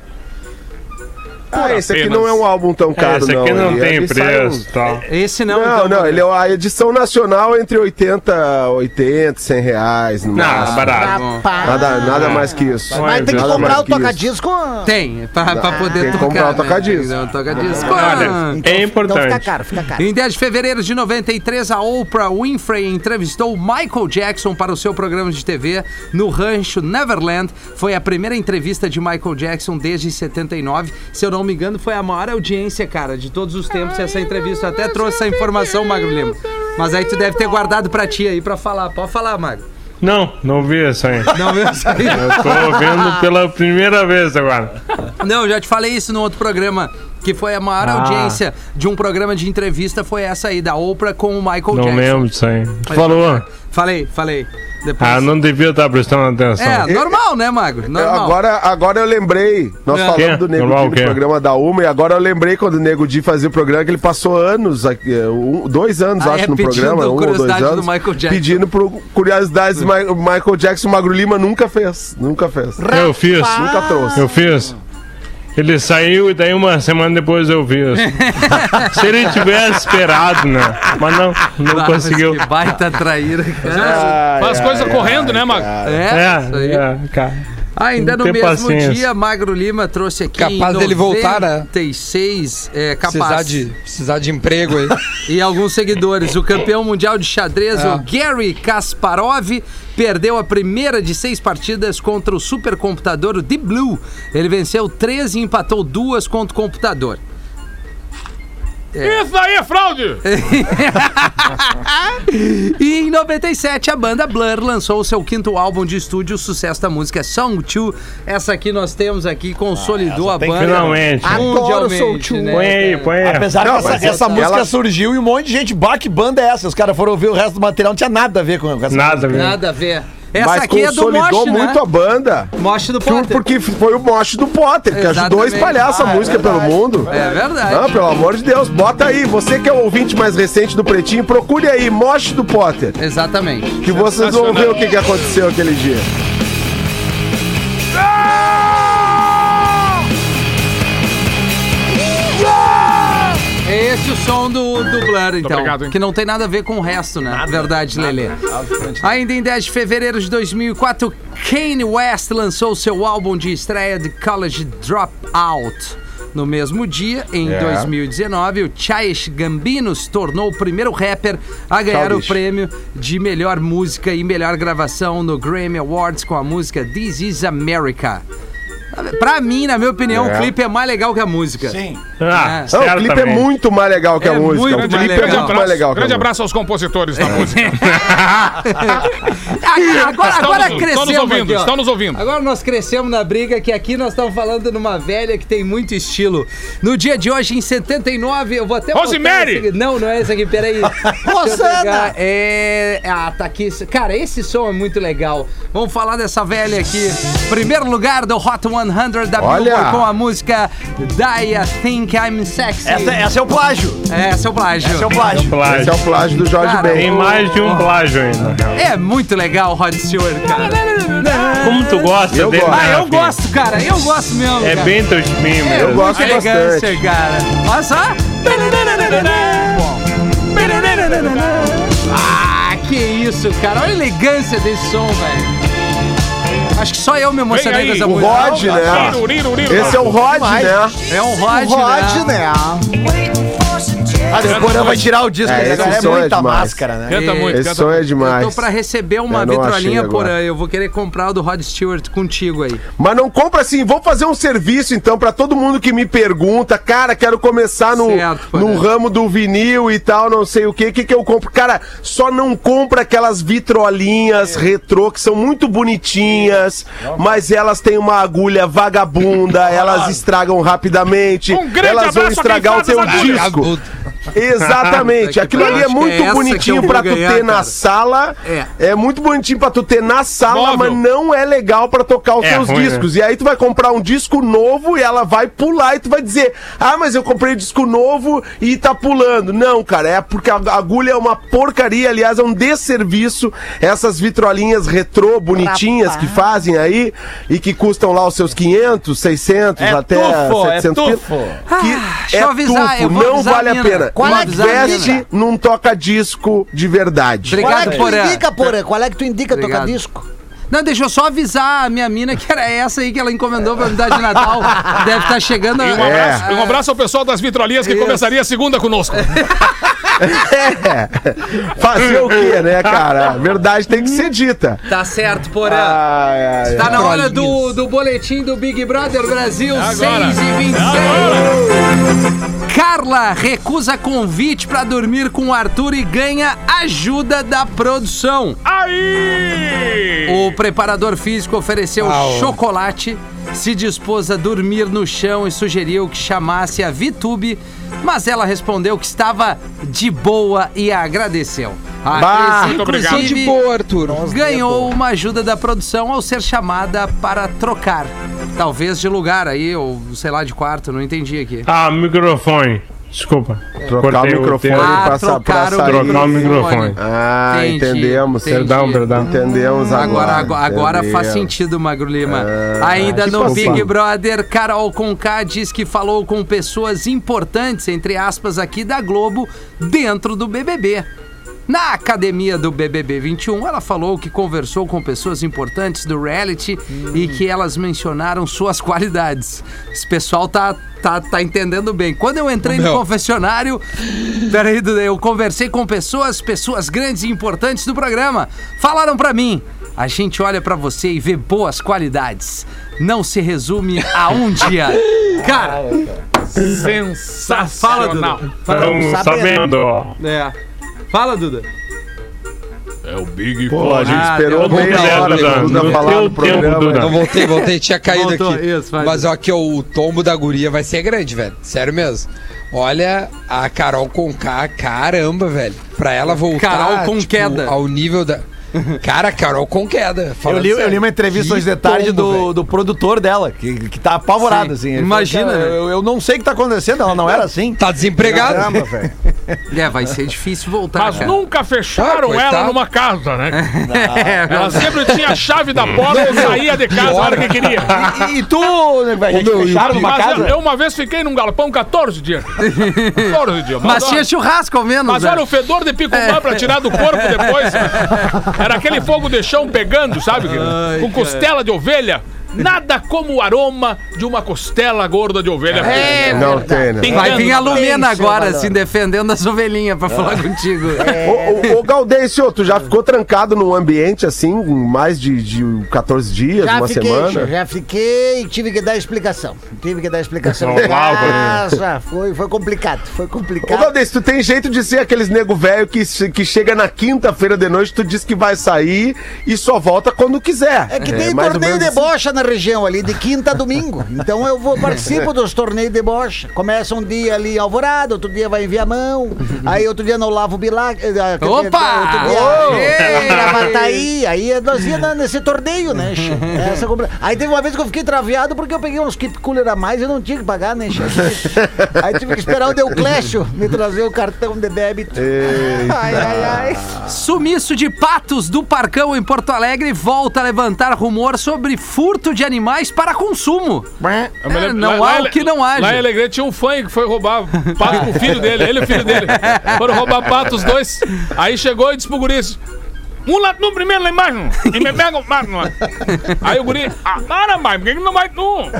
Speaker 4: Ah, esse aqui não é um álbum tão
Speaker 3: É,
Speaker 4: caro,
Speaker 3: esse
Speaker 4: não.
Speaker 3: aqui não tem
Speaker 4: ele sai um-
Speaker 3: preço e tal.
Speaker 1: Esse não,
Speaker 4: Não,
Speaker 1: então,
Speaker 4: não, ele é a edição nacional entre 80, 80, 100 reais. No
Speaker 3: Não,
Speaker 4: máximo.
Speaker 3: barato.
Speaker 4: Nada, nada mais que isso.
Speaker 3: Não
Speaker 7: Mas
Speaker 3: é
Speaker 7: tem que comprar o tocadisco.
Speaker 1: Tem, pra, pra poder
Speaker 4: tem que
Speaker 1: tocar.
Speaker 4: comprar o tocadisco.
Speaker 1: Tem um tocadisco.
Speaker 3: Olha,
Speaker 1: Ah.
Speaker 3: é
Speaker 7: Então fica
Speaker 3: importante.
Speaker 7: caro, fica caro.
Speaker 1: Em 10 de fevereiro de 93, a Oprah Winfrey entrevistou Michael Jackson para o seu programa de TV no rancho Neverland. Foi a primeira entrevista de Michael Jackson desde 79. Se eu não me engano, foi a maior audiência, cara, de todos os tempos essa entrevista. Eu até trouxe essa informação, Magro Lima. Mas aí tu deve ter guardado pra ti aí pra falar. Pode falar, Magro.
Speaker 3: Não, não vi isso aí.
Speaker 1: Não, meu, isso aí.
Speaker 3: Eu tô vendo pela primeira vez agora.
Speaker 1: Não, eu já te falei isso no outro programa, que foi a maior
Speaker 3: Ah.
Speaker 1: audiência de um programa de entrevista, foi essa aí, da Oprah com o Michael
Speaker 3: Não
Speaker 1: Jackson.
Speaker 3: lembro disso aí. Tu falou?
Speaker 1: Falei, falei. Depois...
Speaker 3: Ah, não devia estar prestando atenção.
Speaker 1: É, normal, né, Magro?
Speaker 4: Eu-
Speaker 1: Normal.
Speaker 4: Agora, agora eu lembrei. Nós
Speaker 1: É.
Speaker 4: falamos
Speaker 3: Quê?
Speaker 4: do Nego
Speaker 3: Normal
Speaker 4: Di no
Speaker 3: quê?
Speaker 4: programa da Uma e agora eu lembrei quando o Nego Di fazia o programa que ele passou anos, aqui, é, um- dois anos,
Speaker 1: Ah,
Speaker 4: acho,
Speaker 1: é,
Speaker 4: no programa, um ou dois anos.
Speaker 1: Michael Jackson.
Speaker 4: Pedindo por curiosidades do Mi- Michael Jackson, o Magro Lima nunca fez. Nunca fez.
Speaker 3: Eu fiz.
Speaker 4: Nunca trouxe.
Speaker 3: Eu fiz. Ele saiu e daí uma semana depois eu vi. Se ele tivesse esperado, né? Mas não, não conseguiu.
Speaker 1: Que baita traíra, cara.
Speaker 4: Ai,
Speaker 2: Faz
Speaker 4: ai,
Speaker 2: coisa
Speaker 4: ai,
Speaker 2: correndo, né, Mago?
Speaker 1: É, isso aí.
Speaker 3: É, é, cara.
Speaker 1: Ainda no mesmo
Speaker 3: paciência.
Speaker 1: dia, Magro Lima trouxe aqui
Speaker 5: Capaz
Speaker 1: em
Speaker 5: dele voltar, né?
Speaker 1: 96, é,
Speaker 5: Precisar
Speaker 1: capaz.
Speaker 5: de, precisar de emprego aí.
Speaker 1: E alguns seguidores. O campeão mundial de xadrez,
Speaker 5: É.
Speaker 1: o Gary Kasparov, perdeu a primeira de seis partidas contra o supercomputador o Deep Blue. Ele venceu três e empatou duas contra o computador.
Speaker 2: Isso aí é fraude!
Speaker 1: E em 97, a banda Blur lançou o seu quinto álbum de estúdio, o sucesso da música Song 2. Essa aqui nós temos aqui, consolidou
Speaker 6: essa
Speaker 1: a banda.
Speaker 3: Finalmente.
Speaker 7: Adoro Soul
Speaker 1: né,
Speaker 3: Põe aí, põe aí.
Speaker 6: Apesar
Speaker 4: Não,
Speaker 6: que essa, essa
Speaker 4: ela-
Speaker 6: música
Speaker 4: ela-
Speaker 6: surgiu e um monte de gente, bah, que banda é essa? Os caras foram ouvir o resto do material, não tinha nada a ver com, essa
Speaker 3: Nada, velho.
Speaker 1: Nada a ver. Essa
Speaker 4: Mas
Speaker 1: aqui é do
Speaker 4: consolidou
Speaker 1: Mosh,
Speaker 4: muito
Speaker 1: né?
Speaker 4: a banda.
Speaker 1: Mosh do Potter.
Speaker 4: Porque foi o moche do Potter, que ajudou a
Speaker 1: Exatamente.
Speaker 4: espalhar essa
Speaker 6: Ah, é
Speaker 4: música pelo
Speaker 6: verdade.
Speaker 4: mundo.
Speaker 1: É verdade.
Speaker 4: Não, pelo amor de Deus, bota aí. Você que é o ouvinte mais recente do Pretinho, procure aí, Moche do Potter.
Speaker 1: Exatamente.
Speaker 4: Que vocês vão ver o que, que aconteceu aquele dia.
Speaker 1: É esse o som do, do Blur, então.
Speaker 2: obrigado, hein?
Speaker 1: que não tem nada a ver com o resto, né? Verdade, Lelê. Ainda em 10 de fevereiro de 2004, Kanye West lançou seu álbum de estreia de College Dropout. No mesmo dia, em
Speaker 4: É.
Speaker 1: 2019, o Childish Gambino se tornou o primeiro rapper a ganhar o prêmio de melhor música e melhor gravação no Grammy Awards com a música This Is America. Pra mim, na minha opinião,
Speaker 4: É.
Speaker 1: o clipe é mais legal que a música.
Speaker 6: Sim.
Speaker 3: Ah,
Speaker 1: É.
Speaker 4: Não, o clipe é muito mais legal que
Speaker 1: É
Speaker 4: a música.
Speaker 1: muito
Speaker 4: O
Speaker 1: mais
Speaker 4: clipe
Speaker 1: legal.
Speaker 4: é
Speaker 2: Grande
Speaker 4: muito
Speaker 2: abraço,
Speaker 4: mais legal que a
Speaker 2: grande
Speaker 4: música.
Speaker 2: abraço aos compositores da música.
Speaker 1: Agora,
Speaker 2: Estão
Speaker 1: agora
Speaker 2: nos-
Speaker 1: crescemos
Speaker 2: estão nos ouvindo,
Speaker 1: aqui,
Speaker 2: estão nos ouvindo.
Speaker 1: Agora nós crescemos na briga que aqui nós estamos falando numa velha que tem muito estilo. No dia de hoje, em 79, eu vou até...
Speaker 2: Rosemary!
Speaker 1: Não, não é esse aqui, peraí.
Speaker 7: Rosana!
Speaker 1: É... Ah, tá aqui. Cara, esse som é muito legal. Vamos falar dessa velha aqui. Primeiro lugar do Hot 100 da
Speaker 4: Olha!
Speaker 1: Billboard com a música Die I Think I'm Sexy.
Speaker 6: Essa, essa é o plágio.
Speaker 1: Esse é o plágio.
Speaker 6: Esse é o plágio.
Speaker 4: Esse
Speaker 3: Plágio.
Speaker 4: é o plágio do Jorge
Speaker 1: Cara,
Speaker 3: Tem
Speaker 4: Ben.
Speaker 3: mais de um plágio ainda.
Speaker 1: É muito legal o Rod Stewart, cara.
Speaker 3: Como tu gosta
Speaker 4: Eu
Speaker 3: dele,
Speaker 4: gosto.
Speaker 1: Ah, eu gosto, cara. Eu gosto mesmo,
Speaker 3: É
Speaker 1: cara.
Speaker 3: bem teu time
Speaker 1: É,
Speaker 3: mesmo.
Speaker 4: gosto
Speaker 1: elegância,
Speaker 4: bastante.
Speaker 1: cara. Olha só. Ah, que isso, cara. Olha a elegância desse som, velho. Acho que só eu me emocionei
Speaker 2: Vem
Speaker 1: com
Speaker 2: aí,
Speaker 1: essa
Speaker 4: O
Speaker 1: música.
Speaker 4: Rod, né? Esse é o Rod, né?
Speaker 1: É um Rod,
Speaker 7: Rod,
Speaker 1: né?
Speaker 6: Ah, vai tirar o disco,
Speaker 4: É,
Speaker 6: né? é
Speaker 4: é
Speaker 6: muita
Speaker 4: demais.
Speaker 6: máscara, né?
Speaker 2: Canta muito,
Speaker 4: Esse
Speaker 2: canta
Speaker 4: som é
Speaker 2: muito.
Speaker 4: demais.
Speaker 1: Eu tô pra receber uma
Speaker 4: não
Speaker 1: vitrolinha, porã. Eu vou querer comprar o do Rod Stewart contigo aí.
Speaker 4: Mas não compra assim, vou fazer um serviço então pra todo mundo que me pergunta, cara, quero começar no,
Speaker 1: Certo,
Speaker 4: no ramo do vinil e tal, não sei o que, o que que eu compro? Cara, só não compra aquelas vitrolinhas retrô que são muito bonitinhas, mas elas têm uma agulha vagabunda, elas estragam rapidamente,
Speaker 2: Um grande
Speaker 4: elas vão estragar o teu disco. Exatamente. Aquilo ali é
Speaker 1: que
Speaker 4: muito
Speaker 1: é
Speaker 4: bonitinho pra tu
Speaker 1: ganhar,
Speaker 4: ter na
Speaker 1: cara.
Speaker 4: sala.
Speaker 1: É.
Speaker 4: É muito bonitinho pra tu ter na sala,
Speaker 2: Móvel.
Speaker 4: mas não é legal pra tocar os
Speaker 3: É
Speaker 4: teus
Speaker 3: ruim,
Speaker 4: discos. E aí tu vai comprar um disco novo e ela vai pular e tu vai dizer: "Ah, mas eu comprei disco novo e tá pulando". Não, cara, é porque a agulha é uma porcaria, aliás, é um desserviço essas vitrolinhas retrô bonitinhas que fazem aí e que custam lá os seus 500, 600
Speaker 6: É
Speaker 4: até
Speaker 6: tufo, é
Speaker 4: 700 pila,
Speaker 6: tufo.
Speaker 4: que
Speaker 1: deixa
Speaker 4: é
Speaker 1: avisar,
Speaker 4: tufo,
Speaker 1: vou
Speaker 4: não
Speaker 1: avisar
Speaker 4: vale
Speaker 1: a
Speaker 4: a
Speaker 1: mina.
Speaker 4: Pena.
Speaker 1: Qual é a
Speaker 4: Investe
Speaker 1: mina?
Speaker 4: num toca-disco de verdade.
Speaker 1: Obrigado,
Speaker 7: Qual é que tu
Speaker 1: Porã.
Speaker 7: indica, Porã? Qual é que tu indica
Speaker 1: Obrigado.
Speaker 7: tocar disco?
Speaker 1: Não, deixa eu só avisar a minha mina que era essa aí que ela encomendou pra me dar de Natal. Deve estar chegando.
Speaker 2: E um, abraço, um abraço ao pessoal das vitrolinhas que
Speaker 1: Isso.
Speaker 2: começaria a segunda conosco.
Speaker 4: É. Fazer o quê, né, cara? Verdade tem que ser dita.
Speaker 1: Tá certo, Porã.
Speaker 4: Ai, ai,
Speaker 1: Tá
Speaker 4: ai.
Speaker 1: na hora do, do boletim do Big Brother Brasil,
Speaker 2: Agora.
Speaker 1: 6 e 26. Carla recusa convite pra dormir com o Arthur e ganha ajuda da produção.
Speaker 2: Aí!
Speaker 1: O preparador físico ofereceu
Speaker 5: Ah, ó.
Speaker 1: chocolate, se dispôs a dormir no chão e sugeriu que chamasse a Vitube, mas ela respondeu que estava de boa e agradeceu. A
Speaker 4: Bah,
Speaker 1: atriz,
Speaker 2: muito obrigado.
Speaker 5: Tô de boa, Arthur.
Speaker 1: ganhou uma ajuda da produção ao ser chamada para trocar. Talvez de lugar aí, ou sei lá, de quarto, não entendi aqui.
Speaker 3: Ah, microfone. Desculpa.
Speaker 4: Trocar o microfone.
Speaker 1: Ah,
Speaker 4: pra, sa- pra sair.
Speaker 3: Trocar o microfone.
Speaker 4: Ah,
Speaker 1: Entendi,
Speaker 4: entendemos.
Speaker 1: entendi.
Speaker 3: Perdão, perdão.
Speaker 4: Entendemos agora.
Speaker 1: Agora, agora, agora faz sentido, Magro Lima.
Speaker 4: Ah,
Speaker 1: Ainda no. Big Brother, Carol Conká diz que falou com pessoas importantes, entre aspas, aqui da Globo, dentro do BBB. Na academia do BBB 21, ela falou que conversou com pessoas importantes do reality e que elas mencionaram suas qualidades. Esse pessoal tá, tá, tá entendendo bem. Quando eu entrei no confessionário, peraí, Duda, eu conversei com pessoas, pessoas grandes e importantes do programa. Falaram pra mim. A gente olha pra você e vê boas qualidades. Não se resume a um dia. Cara,
Speaker 2: Sensacional.
Speaker 3: Estamos sabendo.
Speaker 1: é. Fala, Duda.
Speaker 2: É o Big
Speaker 4: Pô, a gente
Speaker 1: Ah,
Speaker 4: esperou
Speaker 1: deu
Speaker 4: meia
Speaker 3: tempo,
Speaker 4: hora
Speaker 3: Duda.
Speaker 4: pra Duda
Speaker 3: Não
Speaker 4: falar
Speaker 3: deu
Speaker 4: do programa.
Speaker 3: tempo, Duda.
Speaker 5: Eu voltei, voltei, tinha caído
Speaker 1: Voltou,
Speaker 5: aqui.
Speaker 1: isso.
Speaker 5: Mas ó, que o tombo da guria vai ser grande, velho. Sério mesmo. Olha a Carol Conká, caramba, velho. Pra ela voltar
Speaker 1: Carol com
Speaker 5: tipo,
Speaker 1: queda.
Speaker 5: ao nível da. Cara, Carol com queda.
Speaker 6: Eu li, eu li uma entrevista hoje de tarde do, do produtor dela, que, que tá apavorado,
Speaker 1: Sim.
Speaker 6: assim.
Speaker 1: Imagina,
Speaker 6: falou, "Cara,
Speaker 1: né?
Speaker 6: eu, eu não sei o que tá acontecendo, ela não era assim.
Speaker 5: Tá desempregado.
Speaker 6: Caramba, velho.
Speaker 1: É, vai ser difícil voltar,
Speaker 2: Mas
Speaker 1: cara.
Speaker 2: nunca fecharam
Speaker 5: Ah,
Speaker 2: ela numa casa, né?
Speaker 1: É,
Speaker 2: Ela sempre tinha a chave da porta e saía de casa a hora que queria.
Speaker 6: E, e tu, né, velho?
Speaker 5: meu,
Speaker 6: fecharam numa
Speaker 2: Mas
Speaker 6: casa?
Speaker 2: eu, eu uma vez fiquei num galpão 14 dias. 14 dias.
Speaker 1: Mas
Speaker 2: olha-
Speaker 1: tinha churrasco ao menos,
Speaker 2: Mas
Speaker 1: né?
Speaker 2: olha o fedor de picumã
Speaker 1: É.
Speaker 2: pra tirar do corpo depois. Era aquele fogo de chão pegando, sabe? Com costela de ovelha. Nada como o aroma de uma costela gorda de ovelha.
Speaker 1: É,
Speaker 4: Não tem, né?
Speaker 1: Vai vir a Lumena
Speaker 7: seu
Speaker 1: agora, assim, defendendo as ovelhinhas pra falar contigo.
Speaker 4: Ô, ô, ô, Gaudêncio, tu já ficou trancado num ambiente assim, mais de, de 14 dias,
Speaker 7: Já
Speaker 4: uma
Speaker 7: fiquei,
Speaker 4: semana?
Speaker 7: já fiquei e tive que dar explicação. Tive que dar explicação.
Speaker 3: Normal,
Speaker 7: já foi, foi complicado, foi
Speaker 4: Ô,
Speaker 7: complicado.
Speaker 4: Galdês, tu tem jeito de ser aqueles nego velho que, que chega na quinta-feira de noite, tu diz que vai sair e só volta quando quiser.
Speaker 7: É que tem
Speaker 4: ou
Speaker 7: torneio de bocha na região ali, de quinta a domingo. Então eu vou participo dos torneios de bocha. Começa um dia ali em Alvorada, outro dia vai em Viamão, aí outro dia no Lavo Bilac. eh,
Speaker 1: Opa!
Speaker 7: Outro dia
Speaker 1: Ô!
Speaker 7: em Gravataí. Aí nós ia na- nesse torneio, né? Essa compra- Aí teve uma vez que eu fiquei traviado porque eu peguei uns keep cooler a mais e eu não tinha que pagar, né? Aí tive que esperar o Deuclésio me trazer o cartão de débito. Ai, ai, ai.
Speaker 1: Sumiço de patos do Parcão em Porto Alegre volta a levantar rumor sobre furto de animais para consumo.
Speaker 2: Me
Speaker 1: É,
Speaker 2: lembro-
Speaker 1: não
Speaker 2: lá-
Speaker 1: há
Speaker 2: lá-
Speaker 1: o que não haja.
Speaker 2: Lá em Alegrete tinha um fã que foi roubar pato com o filho dele, ele e o filho dele. Foram roubar pato os dois. Aí chegou e disse pro guri, Mula tu primeiro lá embaixo e me pega o pato lá. Aí o guri, ah, para, pai, por que, que não vai tu?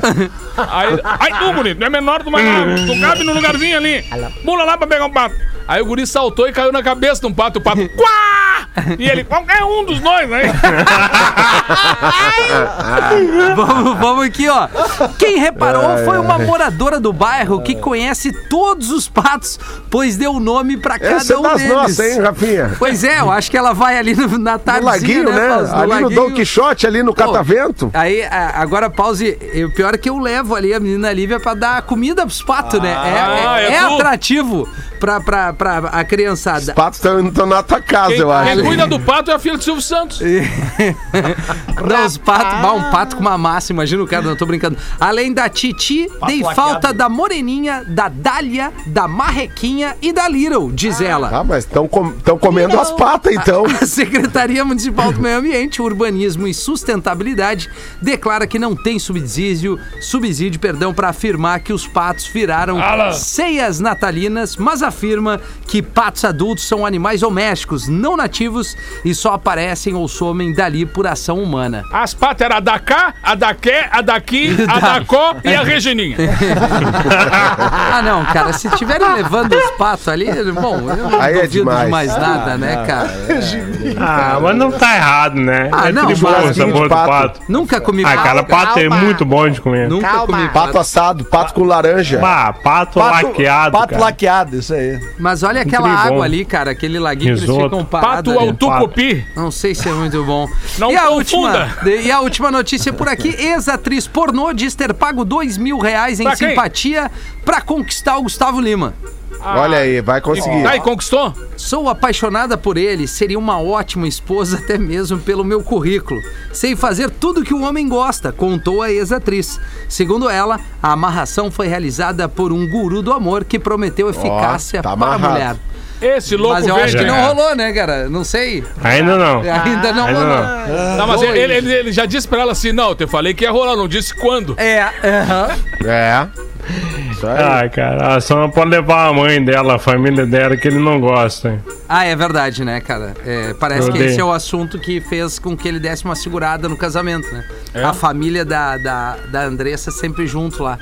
Speaker 2: Aí, aí tu, guri, tu é menor, tu vai lá, tu cabe no lugarzinho ali. Mula lá pra pegar o pato. Aí o guri saltou e caiu na cabeça de um pato, o pato, quá! E ele, qualquer um dos dois, né?
Speaker 1: vamos, vamos aqui, ó. Quem reparou foi uma moradora do bairro que conhece todos os patos, pois deu nome pra cada
Speaker 4: Essa é
Speaker 1: um
Speaker 4: das
Speaker 1: deles.
Speaker 4: nossas, hein, Rafinha?
Speaker 1: Pois é, eu acho que ela vai ali no, na
Speaker 4: No
Speaker 1: tardezinha,
Speaker 4: laguinho, né?
Speaker 1: Pause?
Speaker 4: ali no Dom Quixote, ali no Catavento.
Speaker 1: Aí, a- agora, pause. O pior é que eu levo ali a menina Lívia pra dar comida pros patos, né? É,
Speaker 2: Ah,
Speaker 1: é-
Speaker 2: é
Speaker 1: é
Speaker 2: tu.
Speaker 1: atrativo pra, pra, pra a criançada.
Speaker 4: Os patos estão na tua casa,
Speaker 2: Quem,
Speaker 4: eu acho.
Speaker 2: quem cuida do pato é a filha do Silvio Santos.
Speaker 1: Não, os patos, bah, um pato com uma massa, imagina o cara, não tô brincando. Além da Titi, dei
Speaker 6: laqueado.
Speaker 1: falta da Moreninha, da Dália, da Marrequinha e da Little, diz ela.
Speaker 4: Ah, mas estão comendo as patas, então.
Speaker 1: A Secretaria Municipal do Meio Ambiente, Urbanismo e Sustentabilidade declara que não tem subsídio, subsídio, perdão, para afirmar que os patos viraram
Speaker 2: Ala.
Speaker 1: ceias natalinas, mas afirma que patos adultos são animais domésticos, não nativos e só aparecem ou somem dali por ação humana.
Speaker 2: As patas eram a da cá, a da quê, a daqui, a da có e a Regininha.
Speaker 1: Ah, não, cara, se estiverem levando os patos ali, bom, eu não
Speaker 4: Aí é
Speaker 1: duvido de
Speaker 4: demais.
Speaker 1: mais nada, né, cara?
Speaker 3: Ah, mas não tá errado, né?
Speaker 1: Ah,
Speaker 3: é
Speaker 1: não,
Speaker 3: perigoso
Speaker 1: mas-
Speaker 3: do
Speaker 4: pato.
Speaker 3: pato.
Speaker 1: Nunca comi
Speaker 3: Ah, aquela
Speaker 1: pato.
Speaker 3: pato é muito bom de comer.
Speaker 1: Nunca
Speaker 7: Calma.
Speaker 1: comi
Speaker 4: Pato assado, pato com laranja.
Speaker 3: Bah, pato, laqueado,
Speaker 6: Pato
Speaker 3: cara.
Speaker 6: laqueado, isso aí.
Speaker 1: Mas olha aquela
Speaker 3: Muito bom.
Speaker 1: água ali, cara, aquele laguinho que eles
Speaker 3: Risoto.
Speaker 1: ficam parados
Speaker 2: Pato
Speaker 1: ali.
Speaker 2: ao tucupi.
Speaker 1: Não sei se é muito bom.
Speaker 2: Não
Speaker 1: e a
Speaker 2: confunda.
Speaker 1: última E a última notícia por aqui: ex-atriz pornô diz ter pago dois mil reais em
Speaker 2: Pra
Speaker 1: simpatia pra conquistar o Gustavo Lima.
Speaker 4: Olha aí, vai conseguir.
Speaker 2: Tá, e conquistou?
Speaker 1: Sou apaixonada por ele, seria uma ótima esposa até mesmo pelo meu currículo. Sei fazer tudo que o homem gosta, contou a ex-atriz. Segundo ela, a amarração foi realizada por um guru do amor que prometeu eficácia
Speaker 4: tá
Speaker 1: para a mulher.
Speaker 2: Esse louco
Speaker 1: Mas eu acho
Speaker 2: verde.
Speaker 1: que não rolou, né, cara? Não sei.
Speaker 3: Ainda não.
Speaker 1: Ainda não
Speaker 3: Ainda
Speaker 1: rolou.
Speaker 3: não.
Speaker 2: Não, mas ele, ele- ele já disse pra ela assim: não, eu te falei que ia rolar, não disse quando.
Speaker 1: É, aham.
Speaker 4: É. Isso aí.
Speaker 3: Ah, cara, só pode levar a mãe dela, a família dela, que ele não gosta. hein?
Speaker 1: Ah, é verdade, né, cara? É, parece
Speaker 3: Eu
Speaker 1: que
Speaker 3: odeio.
Speaker 1: esse é o assunto que fez com que ele desse uma segurada no casamento, né?
Speaker 2: É?
Speaker 1: A família da, da, da Andressa sempre junto lá.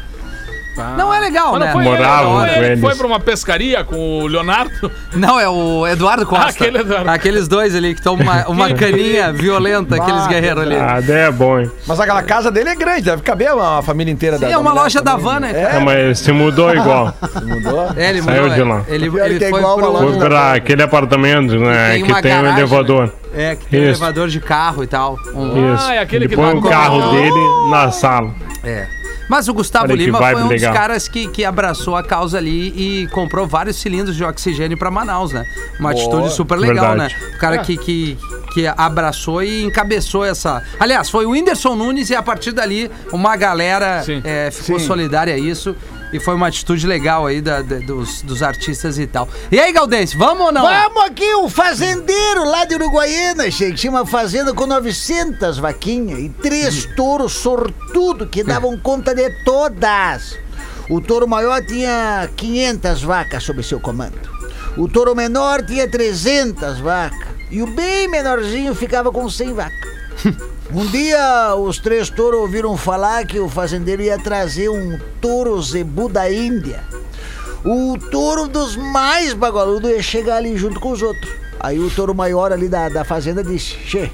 Speaker 1: Não é legal,
Speaker 2: Mas
Speaker 1: né?
Speaker 2: foi,
Speaker 3: Morava
Speaker 2: ele, não foi
Speaker 3: com
Speaker 2: ele
Speaker 3: eles.
Speaker 2: foi pra uma pescaria com o Leonardo.
Speaker 1: Não, é o Eduardo Costa.
Speaker 2: Aquele Eduardo.
Speaker 1: Aqueles dois ali que tomam uma, uma caninha violenta, aqueles guerreiros ali.
Speaker 3: Ah, é bom, hein?
Speaker 6: Mas aquela casa dele é grande, deve caber uma família inteira da
Speaker 1: é
Speaker 6: da
Speaker 1: uma
Speaker 6: mulher
Speaker 1: loja da van, né,
Speaker 6: É?
Speaker 3: É, mas se mudou igual.
Speaker 6: mudou.
Speaker 1: É, ele
Speaker 3: Saiu
Speaker 1: mudou,
Speaker 3: de
Speaker 1: é.
Speaker 3: lá.
Speaker 1: Ele, ele
Speaker 7: que é
Speaker 1: foi
Speaker 7: igual
Speaker 1: pro...
Speaker 3: Foi pra aquele apartamento, né?
Speaker 1: tem
Speaker 3: Que tem um
Speaker 1: garagem,
Speaker 3: elevador.
Speaker 1: É, que tem um elevador de carro e tal. Um-
Speaker 3: Isso.
Speaker 2: Ah, é aquele
Speaker 3: Ele
Speaker 2: que
Speaker 3: põe
Speaker 2: tá
Speaker 3: o
Speaker 2: com-
Speaker 3: carro dele na sala.
Speaker 1: É. Mas o Gustavo
Speaker 3: Olha
Speaker 1: Lima foi um
Speaker 3: legal.
Speaker 1: dos caras que, que abraçou a causa ali e comprou vários cilindros de oxigênio pra Manaus, né? Uma atitude super legal,
Speaker 3: Verdade.
Speaker 1: né? O cara que, que, que abraçou e encabeçou essa. Aliás, foi o Whindersson Nunes e a partir dali uma galera
Speaker 2: Sim.
Speaker 1: é, ficou solidária a isso. E foi uma atitude legal aí da- da- dos, dos artistas e tal. E aí, Galdense, vamos ou não?
Speaker 7: Vamos aqui, o fazendeiro lá de Uruguaiana, que tinha uma fazenda com 900 vaquinhas e três touros sortudos que davam conta de todas. O touro maior tinha 500 vacas sob seu comando. O touro menor tinha 300 vacas. E o bem menorzinho ficava com 100 vacas. Um dia, os três touros ouviram falar que o fazendeiro ia trazer um touro zebu da Índia. O touro dos mais bagaludos ia chegar ali junto com os outros. Aí o touro maior ali da, da fazenda disse: Che,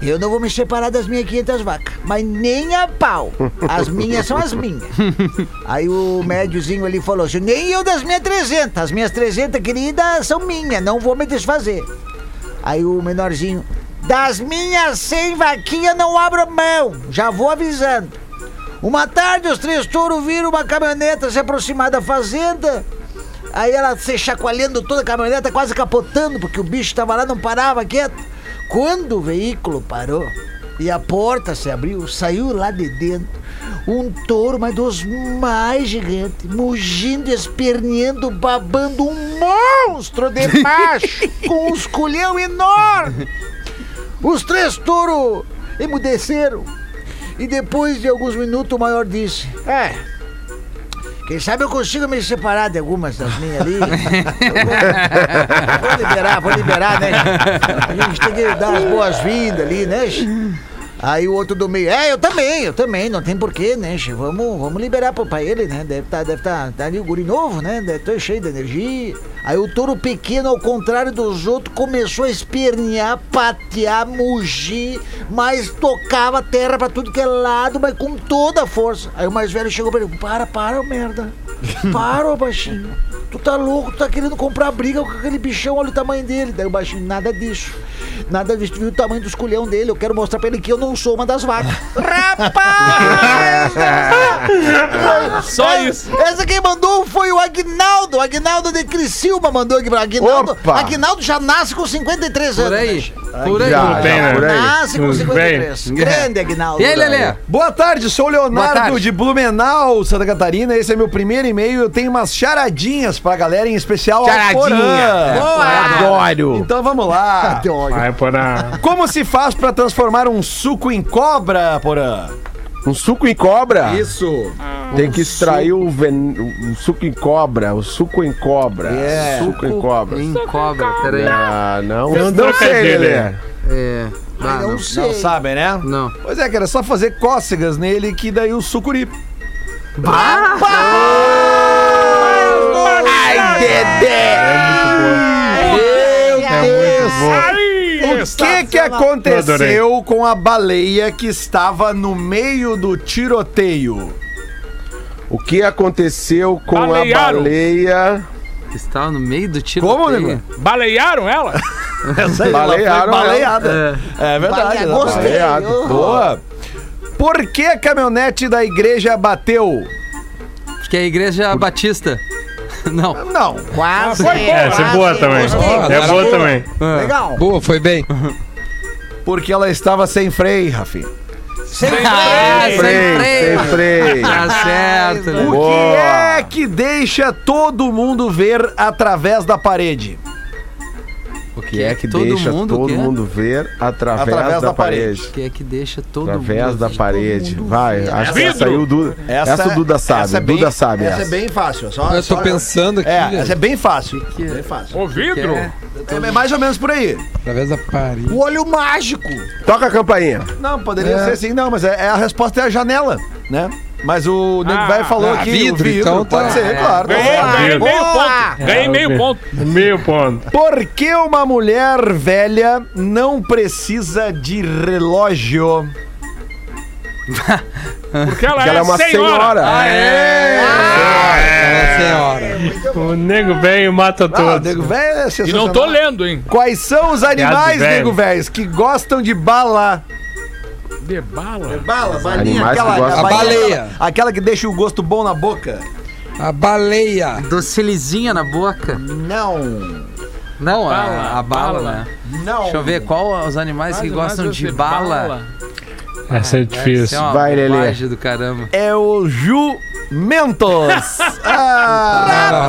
Speaker 7: eu não vou me separar das minhas 500 vacas, mas nem a pau. As minhas são as minhas. Aí o médiozinho ali falou assim: nem eu das minhas 300. As minhas 300 queridas são minhas, não vou me desfazer. Aí o menorzinho: das minhas 100 vaquinhas não abro mão, já vou avisando. Uma tarde, os três touros viram uma caminhoneta se aproximar da fazenda. Aí ela se chacoalhando toda a caminhoneta, quase capotando, porque o bicho tava lá, não parava quieto. Quando o veículo parou e a porta se abriu, saiu lá de dentro um touro, mas dos mais gigantes, mugindo, esperneando, babando um monstro de macho, com um esculhão enorme. Os três touros emudeceram. E depois de alguns minutos o maior disse: É, Quem sabe eu consigo me separar de algumas das minhas ali. Vou, vou liberar, vou liberar, né? A gente tem que dar as boas-vindas ali, né? Aí o outro do meio, é, eu também, eu também, não tem porquê, né? che? Vamos, vamos liberar pra, ele, né? Deve estar deve tá, tá ali o guri novo, né? Deve estar cheio de energia. Aí o touro pequeno, ao contrário dos outros, começou a espernear, patear, mugir, mas tocava terra pra tudo que é lado, mas com toda a força. Aí o mais velho chegou pra ele, para, para, merda. Para, baixinho. Tu tá louco, tu tá querendo comprar briga com aquele bichão, olha o tamanho dele. Daí o baixinho, nada disso. Nada disso, tu viu o tamanho do esculhão dele. Eu quero mostrar pra ele que eu não sou uma das vacas. Rapaz!
Speaker 2: Só isso.
Speaker 7: Essa quem mandou foi o Agnaldo. O Agnaldo de Criciúma mandou aqui pra Agnaldo.
Speaker 4: Opa!
Speaker 7: Agnaldo já nasce com 53 anos.
Speaker 1: Por aí.
Speaker 7: né?
Speaker 1: Por aí.
Speaker 4: Já,
Speaker 3: bem, né?
Speaker 4: por aí.
Speaker 7: Nasce com
Speaker 3: Tudo
Speaker 7: 53. Grande Agnaldo.
Speaker 1: E aí, Lelê?
Speaker 6: Boa tarde, sou o Leonardo
Speaker 1: tarde.
Speaker 6: de Blumenau, Santa Catarina. Esse é meu primeiro e-mail. Eu tenho umas charadinhas pra galera, em especial ao
Speaker 4: Charadinha.
Speaker 6: Porã.
Speaker 7: Boa!
Speaker 4: Adoro.
Speaker 6: Então vamos lá.
Speaker 7: Adoro.
Speaker 3: Vai por a...
Speaker 6: Como se faz pra transformar um suco em cobra, Porã?
Speaker 4: Um suco em cobra?
Speaker 6: Isso.
Speaker 4: Tem que extrair o, ven... o suco em cobra. O suco em cobra.
Speaker 6: É.
Speaker 4: Suco em cobra.
Speaker 1: Em cobra, peraí.
Speaker 4: Ah, não. Não
Speaker 3: trocadilho,
Speaker 4: sei, Lelê.
Speaker 3: né?
Speaker 1: É. Ah,
Speaker 7: não
Speaker 1: não.
Speaker 7: sei.
Speaker 6: Não sabem, né?
Speaker 1: Não.
Speaker 6: Pois é, cara, é só fazer cócegas nele que daí o sucuri.
Speaker 4: Ai, Dedé!
Speaker 3: É muito.
Speaker 2: Aí,
Speaker 6: O que que aconteceu com a baleia que estava no meio do tiroteio?
Speaker 4: O que aconteceu com
Speaker 2: Balearam.
Speaker 4: a baleia?
Speaker 1: Estava no meio do tiro.
Speaker 6: Como, nego?
Speaker 2: Balearam ela?
Speaker 6: Essa aí,
Speaker 4: Balearam
Speaker 6: ela baleada. É, verdade.
Speaker 7: Baleia,
Speaker 6: exatamente.
Speaker 7: gostei.
Speaker 4: Baleado.
Speaker 7: Oh.
Speaker 6: Boa. Por que a caminhonete da igreja bateu?
Speaker 1: Acho que é a igreja batista. Não.
Speaker 6: Não.
Speaker 7: Quase.
Speaker 3: É, essa é boa também.
Speaker 5: Gostei.
Speaker 3: É boa também.
Speaker 7: Legal.
Speaker 5: Boa, foi bem.
Speaker 6: Porque ela estava sem freio, Rafinha.
Speaker 1: Ah, sem
Speaker 4: Freio,
Speaker 1: freio.
Speaker 4: sem freio.
Speaker 1: Tá certo, né?
Speaker 6: O
Speaker 4: Boa.
Speaker 6: que é que deixa todo mundo ver através da parede?
Speaker 4: O que é que
Speaker 1: Todo
Speaker 4: deixa
Speaker 1: mundo
Speaker 4: todo
Speaker 1: quer?
Speaker 4: mundo ver através,
Speaker 6: Através
Speaker 4: da,
Speaker 6: da
Speaker 4: parede?
Speaker 1: Que é que deixa todo
Speaker 4: Através
Speaker 1: mundo.
Speaker 4: da parede. Vai, acho que
Speaker 2: Vidro.
Speaker 4: essa aí o Duda. Essa, o Duda sabe.
Speaker 6: essa é
Speaker 4: o
Speaker 6: bem-
Speaker 4: Duda sabe
Speaker 6: Essa,
Speaker 4: essa.
Speaker 6: é bem fácil. é Só,
Speaker 5: Eu tô
Speaker 6: só-
Speaker 5: pensando aqui,
Speaker 6: É,
Speaker 5: velho,
Speaker 6: essa é bem fácil.
Speaker 1: Que-
Speaker 6: Bem fácil.
Speaker 2: O vidro?
Speaker 1: É.
Speaker 6: É mais ou menos por aí.
Speaker 5: através da parede.
Speaker 7: O olho mágico.
Speaker 4: Toca a campainha.
Speaker 6: Não, poderia ser assim, não, mas é, é a resposta é a janela, né? Mas o Nego
Speaker 2: Ah,
Speaker 6: Velho falou
Speaker 5: ah,
Speaker 6: aqui.
Speaker 5: vidro,
Speaker 6: o vidro,
Speaker 5: então tá.
Speaker 6: pode ser,
Speaker 1: É.
Speaker 6: claro. tá
Speaker 2: Ganhei,
Speaker 6: certo.
Speaker 2: ganhei meio ponto. Ganhei meio ponto.
Speaker 3: Meio ponto.
Speaker 6: Por que uma mulher velha não precisa de relógio?
Speaker 2: Porque ela,
Speaker 4: Porque ela é uma senhora.
Speaker 5: É, senhora.
Speaker 3: O nego velho mata
Speaker 6: Ah,
Speaker 3: todos.
Speaker 6: Nego Velho é
Speaker 2: E não tô lendo, hein?
Speaker 6: Quais são os animais. Nego Velhos, que gostam de bala?
Speaker 2: De bala.
Speaker 6: Bala,
Speaker 4: balinha, Animais que aquela- gostam-
Speaker 5: A baleia.
Speaker 6: Aquela que deixa o gosto bom na boca.
Speaker 5: A baleia.
Speaker 1: Docilizinha na boca.
Speaker 6: Não.
Speaker 1: Não, a,
Speaker 2: Bala,
Speaker 1: a bala,
Speaker 2: bala.
Speaker 1: né?
Speaker 6: Não.
Speaker 1: Deixa eu ver qual os animais que gostam de bala.
Speaker 3: Essa é
Speaker 1: Isso é
Speaker 3: difícil.
Speaker 1: uma
Speaker 4: Vai, Lelê.
Speaker 1: bobagem do caramba.
Speaker 6: É o jumentos. ah,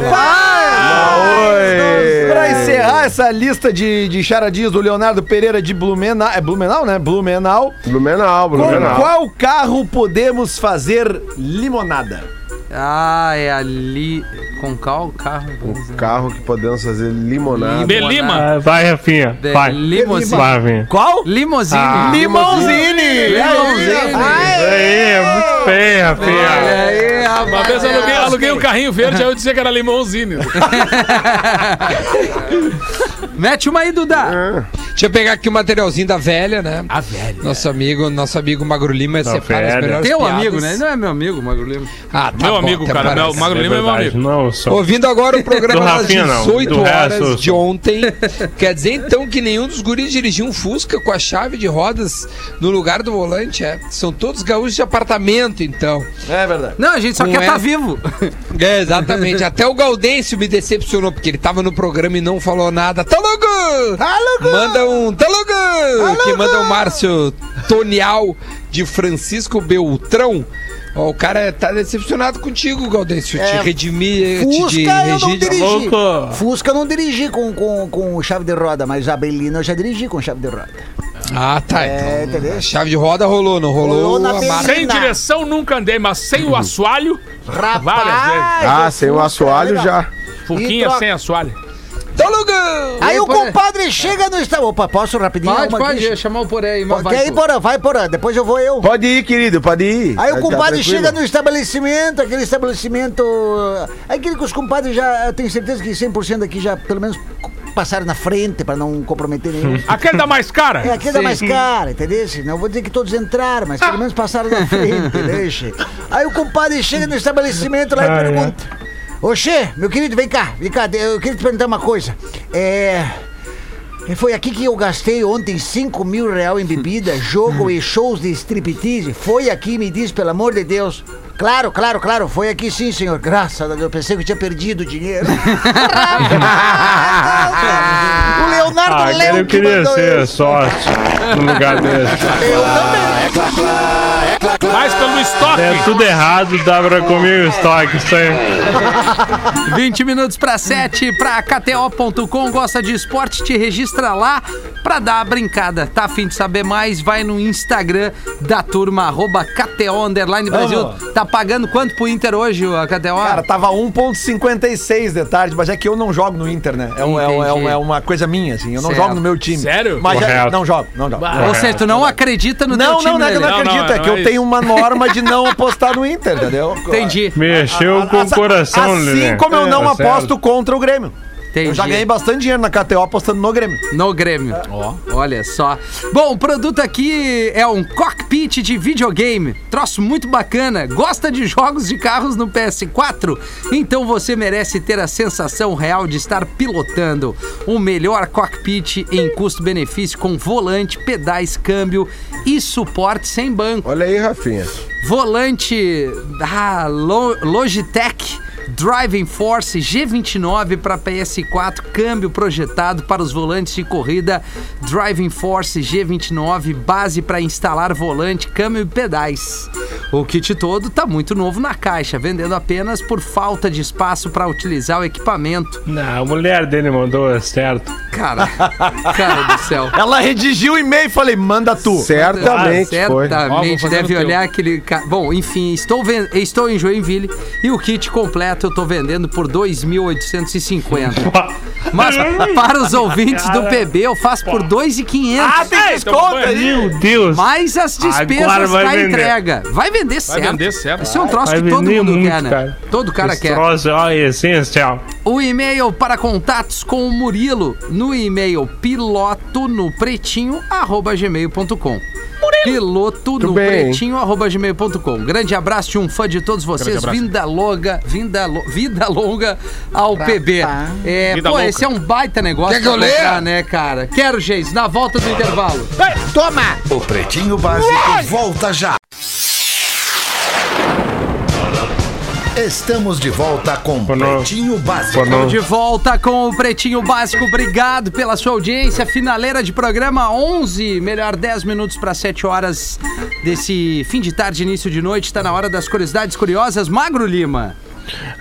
Speaker 4: Oi.
Speaker 6: Pra encerrar essa lista de, de charadinhas do Leonardo Pereira de Blumenau. É Blumenau, né? Blumenau.
Speaker 4: Blumenau,
Speaker 6: Com
Speaker 4: Blumenau.
Speaker 6: qual carro podemos fazer limonada?
Speaker 1: Ah, é ali. Com qual carro? Dizer.
Speaker 4: carro que podemos fazer limonada.
Speaker 2: De Lima.
Speaker 3: Ah, Vai, Rafinha.
Speaker 1: De
Speaker 3: Vai.
Speaker 1: limousine.
Speaker 3: Vai, Rafinha.
Speaker 6: Qual?
Speaker 1: Limousine.
Speaker 3: Ah.
Speaker 6: Limousine!
Speaker 1: Limousine.
Speaker 3: Aí é muito feio,
Speaker 1: Olha
Speaker 3: Rafinha.
Speaker 1: aí, rapaz.
Speaker 2: Uma vez eu aluguei, aluguei um carrinho verde, aí eu dizia que era limãozinho.
Speaker 1: Mete uma aí, Duda.
Speaker 5: Deixa eu pegar aqui o materialzinho da velha, né?
Speaker 2: A velha.
Speaker 5: Nosso amigo, nosso amigo Magro Lima separa as
Speaker 3: velha.
Speaker 5: melhores
Speaker 1: Teu
Speaker 5: piadas.
Speaker 1: amigo, né? Não é meu amigo, Magro Lima.
Speaker 5: Ah, tá
Speaker 2: Meu
Speaker 5: bom,
Speaker 2: amigo, cara.
Speaker 5: parece.
Speaker 2: Meu, Magro
Speaker 3: É
Speaker 2: Lima é meu amigo.
Speaker 3: Não,
Speaker 5: Ouvindo agora o programa das
Speaker 3: Rafinha, não.
Speaker 5: 18
Speaker 3: Do resto, eu
Speaker 5: horas
Speaker 3: sou.
Speaker 5: de ontem, quer dizer então que nenhum dos guris dirigiu um Fusca com a chave de rodas no lugar do volante, é? São todos gaúchos de apartamento, então.
Speaker 6: É verdade.
Speaker 1: Não, a gente só
Speaker 5: Não
Speaker 1: quer
Speaker 5: é.
Speaker 1: estar vivo.
Speaker 5: É, exatamente. Até o Gaudêncio me decepcionou, porque ele tava no programa e não falou nada. Tá louco!
Speaker 7: Tá louco!
Speaker 5: Manda um tá louco! Que manda o Márcio Tonial de Francisco Beltrão. Ó, o cara tá decepcionado contigo, Gaudêncio.
Speaker 7: É,
Speaker 5: te redimir, te
Speaker 7: Fusca
Speaker 5: de
Speaker 7: eu não
Speaker 5: regir.
Speaker 7: dirigi.
Speaker 3: louco.
Speaker 7: Fusca eu não dirigi com, com, com chave de roda, mas a Belina eu já dirigi com chave de roda.
Speaker 5: Ah, tá.
Speaker 7: É,
Speaker 5: então,
Speaker 7: entendeu?
Speaker 5: chave de roda rolou, não rolou,
Speaker 7: Rolou na.
Speaker 2: Sem direção nunca andei, mas sem o assoalho, várias vezes.
Speaker 4: Ah, sem o assoalho já.
Speaker 2: Fuquinha
Speaker 7: troca-
Speaker 2: sem assoalho.
Speaker 5: Então, Lugão!
Speaker 7: Aí o
Speaker 1: Porã.
Speaker 7: compadre chega no estado. Opa, posso rapidinho?
Speaker 1: Pode, pode,
Speaker 7: aqui?
Speaker 1: chamar o Poré aí, mas
Speaker 7: Quer
Speaker 1: vai.
Speaker 7: ir, Porã? Vai, Porã. Depois eu vou eu.
Speaker 4: Pode ir, querido, pode ir.
Speaker 7: Aí
Speaker 4: Tá-
Speaker 7: o
Speaker 4: tá
Speaker 7: compadre
Speaker 4: tranquilo.
Speaker 7: chega no estabelecimento, aquele estabelecimento. Aquele que os compadres já. Eu tenho certeza que 100% aqui já, pelo menos, passaram na frente pra não comprometer nenhum.
Speaker 2: Aquele da mais cara?
Speaker 7: É, aquele é mais caro, entendeu? Não vou dizer que todos entraram, mas pelo menos passaram na frente, deixa. Aí o compadre chega no estabelecimento lá e
Speaker 3: Ah, é.
Speaker 7: Oxê, meu querido, vem cá, vem cá, eu queria te perguntar uma coisa. É. Foi aqui que eu gastei ontem 5 mil real em bebida, jogo e shows de striptease. Foi aqui, me diz, pelo amor de Deus. Claro, claro, claro, foi aqui sim, senhor. Graças a Deus, eu pensei que eu tinha perdido o dinheiro. o Leonardo
Speaker 3: Ah,
Speaker 7: Léo
Speaker 3: eu
Speaker 7: que
Speaker 3: queria
Speaker 7: mandou
Speaker 3: ser
Speaker 7: isso.
Speaker 3: sócio no lugar desse.
Speaker 7: Eu também.
Speaker 2: Mais pelo estoque.
Speaker 3: É tudo errado, dá pra comer o estoque, isso aí.
Speaker 1: 20 minutos para 7 para KTO.com. Gosta de esporte? Te registra lá pra dar a brincada. Tá afim de saber mais? Vai no Instagram da turma, arroba KTO Underline Brasil. Tá pagando quanto pro Inter hoje, a KTO?
Speaker 6: Cara, tava 1.56 de tarde, mas é que eu não jogo no Inter, né? É, um- é um- é um- é uma coisa minha, assim. Eu não
Speaker 1: Certo.
Speaker 6: jogo no meu time.
Speaker 2: Sério?
Speaker 6: Mas é- não jogo, não jogo.
Speaker 1: Ou seja, tu não acredita no teu
Speaker 6: Não,
Speaker 1: time,
Speaker 6: não, não é que eu não?
Speaker 2: Não, não,
Speaker 6: acredito, é
Speaker 2: não
Speaker 6: que
Speaker 2: é
Speaker 6: eu
Speaker 2: isso.
Speaker 6: tenho uma norma de não apostar no Inter, entendeu?
Speaker 1: Entendi,
Speaker 3: Mexeu com o coração,
Speaker 6: Assim
Speaker 3: Lelê.
Speaker 6: como eu não
Speaker 3: Tá
Speaker 6: aposto
Speaker 3: certo.
Speaker 6: contra o Grêmio.
Speaker 1: Entendi.
Speaker 6: Eu já ganhei bastante dinheiro na KTO apostando no Grêmio.
Speaker 1: No Grêmio. Ó, olha só. Bom, o produto aqui é um cockpit de videogame. Troço muito bacana. Gosta de jogos de carros no PS4? Então você merece ter a sensação real de estar pilotando o melhor cockpit em custo-benefício com volante, pedais, câmbio e suporte sem banco.
Speaker 4: Olha aí, Rafinha.
Speaker 1: Volante da Lo- Logitech Driving Force G29 para PS4, câmbio projetado para os volantes de corrida Driving Force G29, base para instalar volante, câmbio e pedais. O kit todo tá muito novo na caixa, vendendo apenas por falta de espaço para utilizar o equipamento.
Speaker 3: Não, a mulher dele mandou certo.
Speaker 1: Cara, cara do céu.
Speaker 6: Ela redigiu o e-mail e falei, manda tu.
Speaker 4: Certamente foi.
Speaker 2: Vou
Speaker 1: Certamente
Speaker 2: fazer
Speaker 1: deve olhar aquele. ca- Bom, enfim, estou, ven- estou em Joinville e o kit completo eu tô vendendo por 2.850. Mas para os ouvintes do PB eu faço por 2.500.
Speaker 6: Ah, tem desconto aí.
Speaker 3: Meu Deus!
Speaker 1: mais as despesas
Speaker 3: vai
Speaker 1: da
Speaker 3: vender.
Speaker 1: entrega. Vai vender certo.
Speaker 2: vender certo.
Speaker 1: Esse é um troço
Speaker 3: Vai
Speaker 1: que todo mundo
Speaker 3: muito,
Speaker 1: quer, né?
Speaker 3: cara.
Speaker 1: Todo cara
Speaker 3: Esse
Speaker 1: quer.
Speaker 3: troço, ó, essencial.
Speaker 1: O e-mail para contatos com o Murilo no e-mail piloto no pretinho arroba gmail.com. Piloto no pretinho arroba gmail.com. Grande abraço de um fã de todos vocês. Vinda longa, vinda, lo- vida longa ao PB. É,
Speaker 2: Vida
Speaker 1: pô,
Speaker 2: louca.
Speaker 1: esse é um baita negócio
Speaker 5: Quer que eu
Speaker 1: pra
Speaker 5: leia?
Speaker 1: né, cara? Quero, Geis, na volta do intervalo.
Speaker 7: Toma!
Speaker 8: O Pretinho Básico volta já. Estamos de volta com
Speaker 3: Pornô.
Speaker 8: Pretinho Básico.
Speaker 3: Pornô.
Speaker 1: De volta com o Pretinho Básico. Obrigado pela sua audiência. Finaleira de programa 11, melhor 10 minutos para 7 horas desse fim de tarde, início de noite. Está na hora das curiosidades curiosas. Magro Lima.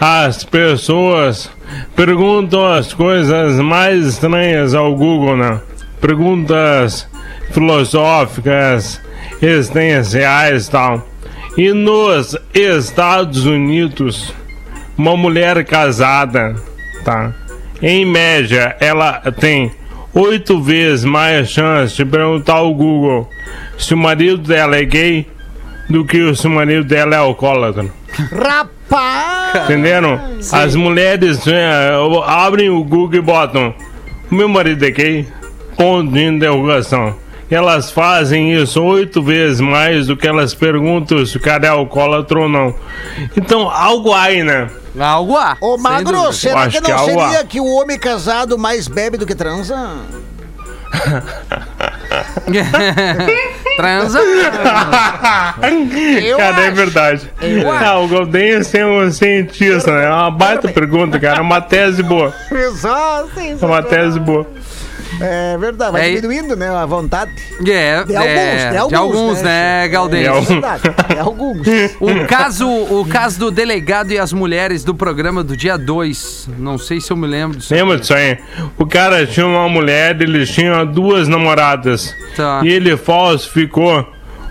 Speaker 3: As pessoas perguntam as coisas mais estranhas ao Google, né? Perguntas filosóficas, existenciais e tal. E nos Estados Unidos, uma mulher casada, tá? Em média, ela tem oito vezes mais chance de perguntar ao Google se o marido dela é gay do que se o marido dela é alcoólatra.
Speaker 7: Rapaz!
Speaker 3: Entenderam? As mulheres é, abrem o Google e botam meu marido é gay? Ponto de interrogação. Elas fazem isso oito vezes mais do que elas perguntam se o cara é alcoólatra ou não. Então, algo aí, né?
Speaker 1: Algo há.
Speaker 7: Ô, Magro,
Speaker 1: dúvida.
Speaker 7: será
Speaker 3: acho
Speaker 7: que
Speaker 3: que
Speaker 7: não
Speaker 3: é
Speaker 7: seria que o homem casado mais bebe do que transa?
Speaker 1: Transa.
Speaker 7: Eu
Speaker 3: cara, é
Speaker 7: acho.
Speaker 3: verdade.
Speaker 7: Eu acho.
Speaker 3: Ah, o Golden é um cientista, né? É uma baita pergunta, cara. É uma tese boa.
Speaker 7: Exato,
Speaker 3: É uma tese boa.
Speaker 7: É verdade, vai
Speaker 1: É,
Speaker 7: diminuindo, né, a vontade.
Speaker 1: É,
Speaker 7: De
Speaker 1: é,
Speaker 7: alguns, de alguns,
Speaker 1: de alguns, né,
Speaker 7: É
Speaker 1: Galdêncio?
Speaker 7: verdade, de alguns.
Speaker 1: O caso, o caso do delegado e as mulheres do programa do dia 2. Não sei se eu me lembro disso.
Speaker 3: Lembra disso aí? O cara tinha uma mulher, eles tinham duas namoradas.
Speaker 1: Tá.
Speaker 3: E ele falsificou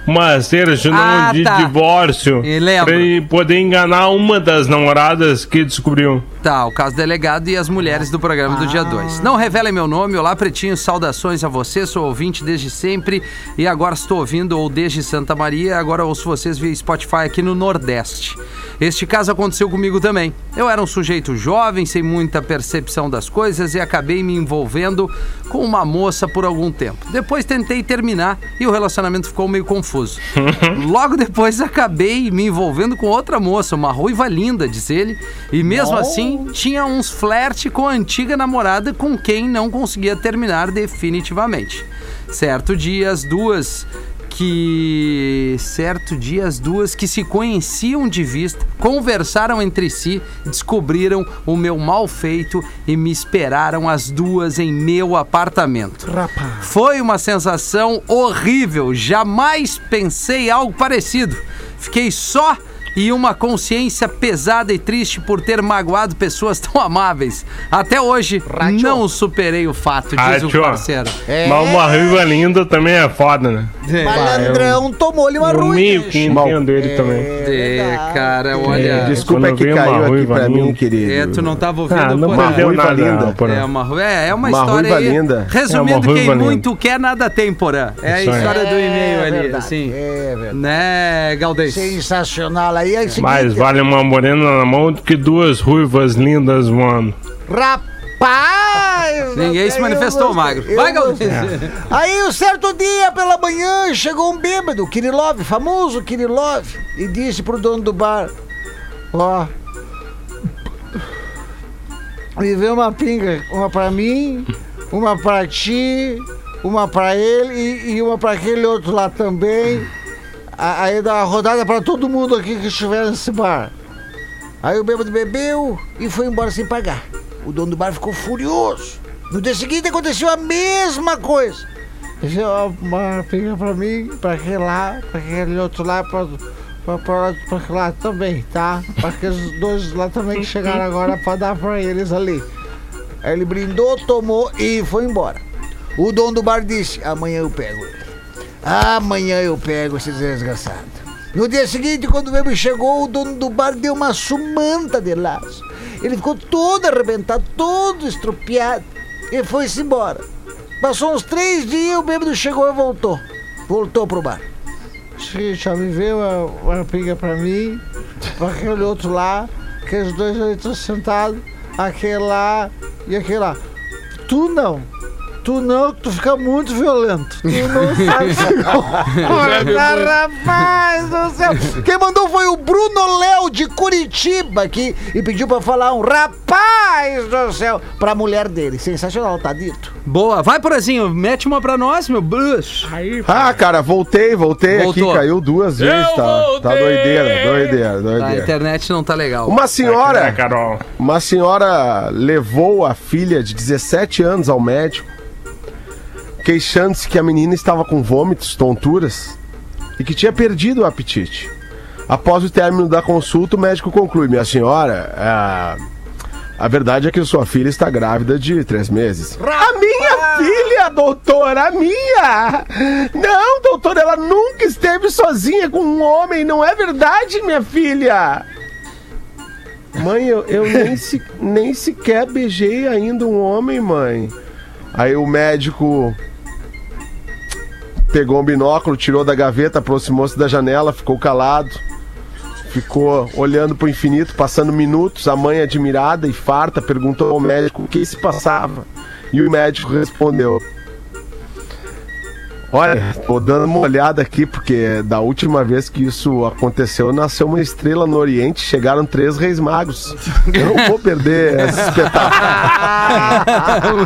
Speaker 3: uma certidão
Speaker 1: Ah,
Speaker 3: de
Speaker 1: tá.
Speaker 3: divórcio
Speaker 1: E
Speaker 3: ele poder enganar uma das namoradas que descobriu.
Speaker 1: Tá, o caso do delegado e as mulheres do programa do dia 2. Não revelem meu nome, olá pretinho, saudações a você, sou ouvinte desde sempre e agora estou ouvindo ou desde Santa Maria, agora ouço vocês via Spotify aqui no Nordeste. Este caso aconteceu comigo também. Eu era um sujeito jovem, sem muita percepção das coisas e acabei me envolvendo com uma moça por algum tempo. Depois tentei terminar e o relacionamento ficou meio confuso. Logo depois acabei me envolvendo com outra moça, uma ruiva linda, diz ele, e mesmo assim tinha uns flerte com a antiga namorada com quem não conseguia terminar definitivamente. Certo dia as duas que certo dia as duas que se conheciam de vista, conversaram entre si, descobriram o meu mal feito e me esperaram as duas em meu apartamento. Foi uma sensação horrível, jamais pensei algo parecido. Fiquei só e uma consciência pesada e triste por ter magoado pessoas tão amáveis. Até hoje não superei o fato, diz o
Speaker 3: Racho.
Speaker 1: parceiro.
Speaker 3: Mas uma ruiva linda também é foda, né?
Speaker 7: Malandrão tomou-lhe uma ruim.
Speaker 3: meio que entendo ele também.
Speaker 1: É, cara, olha.
Speaker 4: Desculpa, é
Speaker 3: Quando
Speaker 4: que caiu aqui
Speaker 3: ruiva
Speaker 4: pra
Speaker 3: linda.
Speaker 4: mim, querido.
Speaker 1: É, tu não tava ouvindo
Speaker 3: Ah, não
Speaker 1: Porã.
Speaker 3: perdeu
Speaker 4: ruiva
Speaker 3: nada,
Speaker 4: linda.
Speaker 3: não.
Speaker 1: É uma, é, é uma,
Speaker 4: Uma
Speaker 1: história
Speaker 4: ruiva
Speaker 1: aí.
Speaker 4: linda.
Speaker 1: Resumindo,
Speaker 3: É uma
Speaker 1: quem
Speaker 3: ruiva
Speaker 1: muito quer, nada tem, Porã. É a
Speaker 3: aí.
Speaker 1: história do e-mail
Speaker 7: É
Speaker 1: ali, assim.
Speaker 7: É verdade.
Speaker 1: Né, Galdês?
Speaker 7: Sensacional. Aí é o seguinte,
Speaker 3: Mais vale uma morena na mão do que duas ruivas lindas voando.
Speaker 7: Rapaz!
Speaker 1: Ninguém se manifestou, Magro. Vai. Galdês.
Speaker 7: Aí, um certo dia, pela manhã, chegou um bêbado, Kirilov, famoso Kirilov, e disse pro dono do bar: Ó, me vê uma pinga, uma pra mim, uma pra ti, uma pra ele e, e uma pra aquele outro lá também. Aí dá uma rodada pra todo mundo aqui que estiver nesse bar. Aí o bêbado bebeu e foi embora sem pagar. O dono do bar ficou furioso. No dia seguinte aconteceu a mesma coisa. Disse, ó, uma pinga pra mim, pra aquele lá, pra aquele outro lá, pra, pra, pra, pra aquele lá também, tá? Pra aqueles dois lá também que chegaram agora pra dar pra eles ali. Aí ele brindou, tomou e foi embora. O dono do bar disse, amanhã eu pego ele. Amanhã eu pego esse desgraçado. No dia seguinte, quando o bebê chegou, o dono do bar deu uma sumanta de laço. Ele ficou todo arrebentado, todo estropiado e foi-se embora. Passou uns três dias, o bêbado chegou e voltou. Voltou pro bar. Já me veio uma, uma pinga pra mim, pra aquele outro lá, aqueles dois ali estão sentados, aquele lá e aquele lá. Tu não. Tu não, tu fica muito violento. Tu não sabe se rapaz do céu. Quem mandou foi o Bruno Léo de Curitiba aqui e pediu pra falar um rapaz do céu pra mulher dele. Sensacional, tá dito.
Speaker 1: Boa. Vai, Porazinho. Mete uma pra nós, meu bruxo.
Speaker 4: Ah, cara, voltei, voltei
Speaker 1: Voltou.
Speaker 4: aqui, caiu duas vezes, tá? Tá
Speaker 2: voltei!
Speaker 4: doideira, doideira,
Speaker 1: A
Speaker 4: doideira.
Speaker 1: internet não tá legal.
Speaker 4: Uma
Speaker 3: É,
Speaker 4: senhora,
Speaker 3: Carol.
Speaker 4: uma senhora levou a filha de 17 anos ao médico, queixando-se que a menina estava com vômitos, tonturas e que tinha perdido o apetite. Após o término da consulta, o médico conclui: Minha senhora, a, a verdade é que sua filha está grávida de três meses. A minha filha, doutor, a minha! Não, doutor, ela nunca esteve sozinha com um homem, não é verdade, minha filha? Mãe, eu, eu nem, se, nem sequer beijei ainda um homem, mãe. Aí o médico pegou um binóculo, tirou da gaveta, aproximou-se da janela, ficou calado. Ficou olhando pro infinito, passando minutos. A mãe, admirada e farta, perguntou ao médico o que se passava. E o médico respondeu: Olha, tô dando uma olhada aqui, porque da última vez que isso aconteceu, nasceu uma estrela no Oriente, chegaram três reis magos. Eu não vou perder esse espetáculo.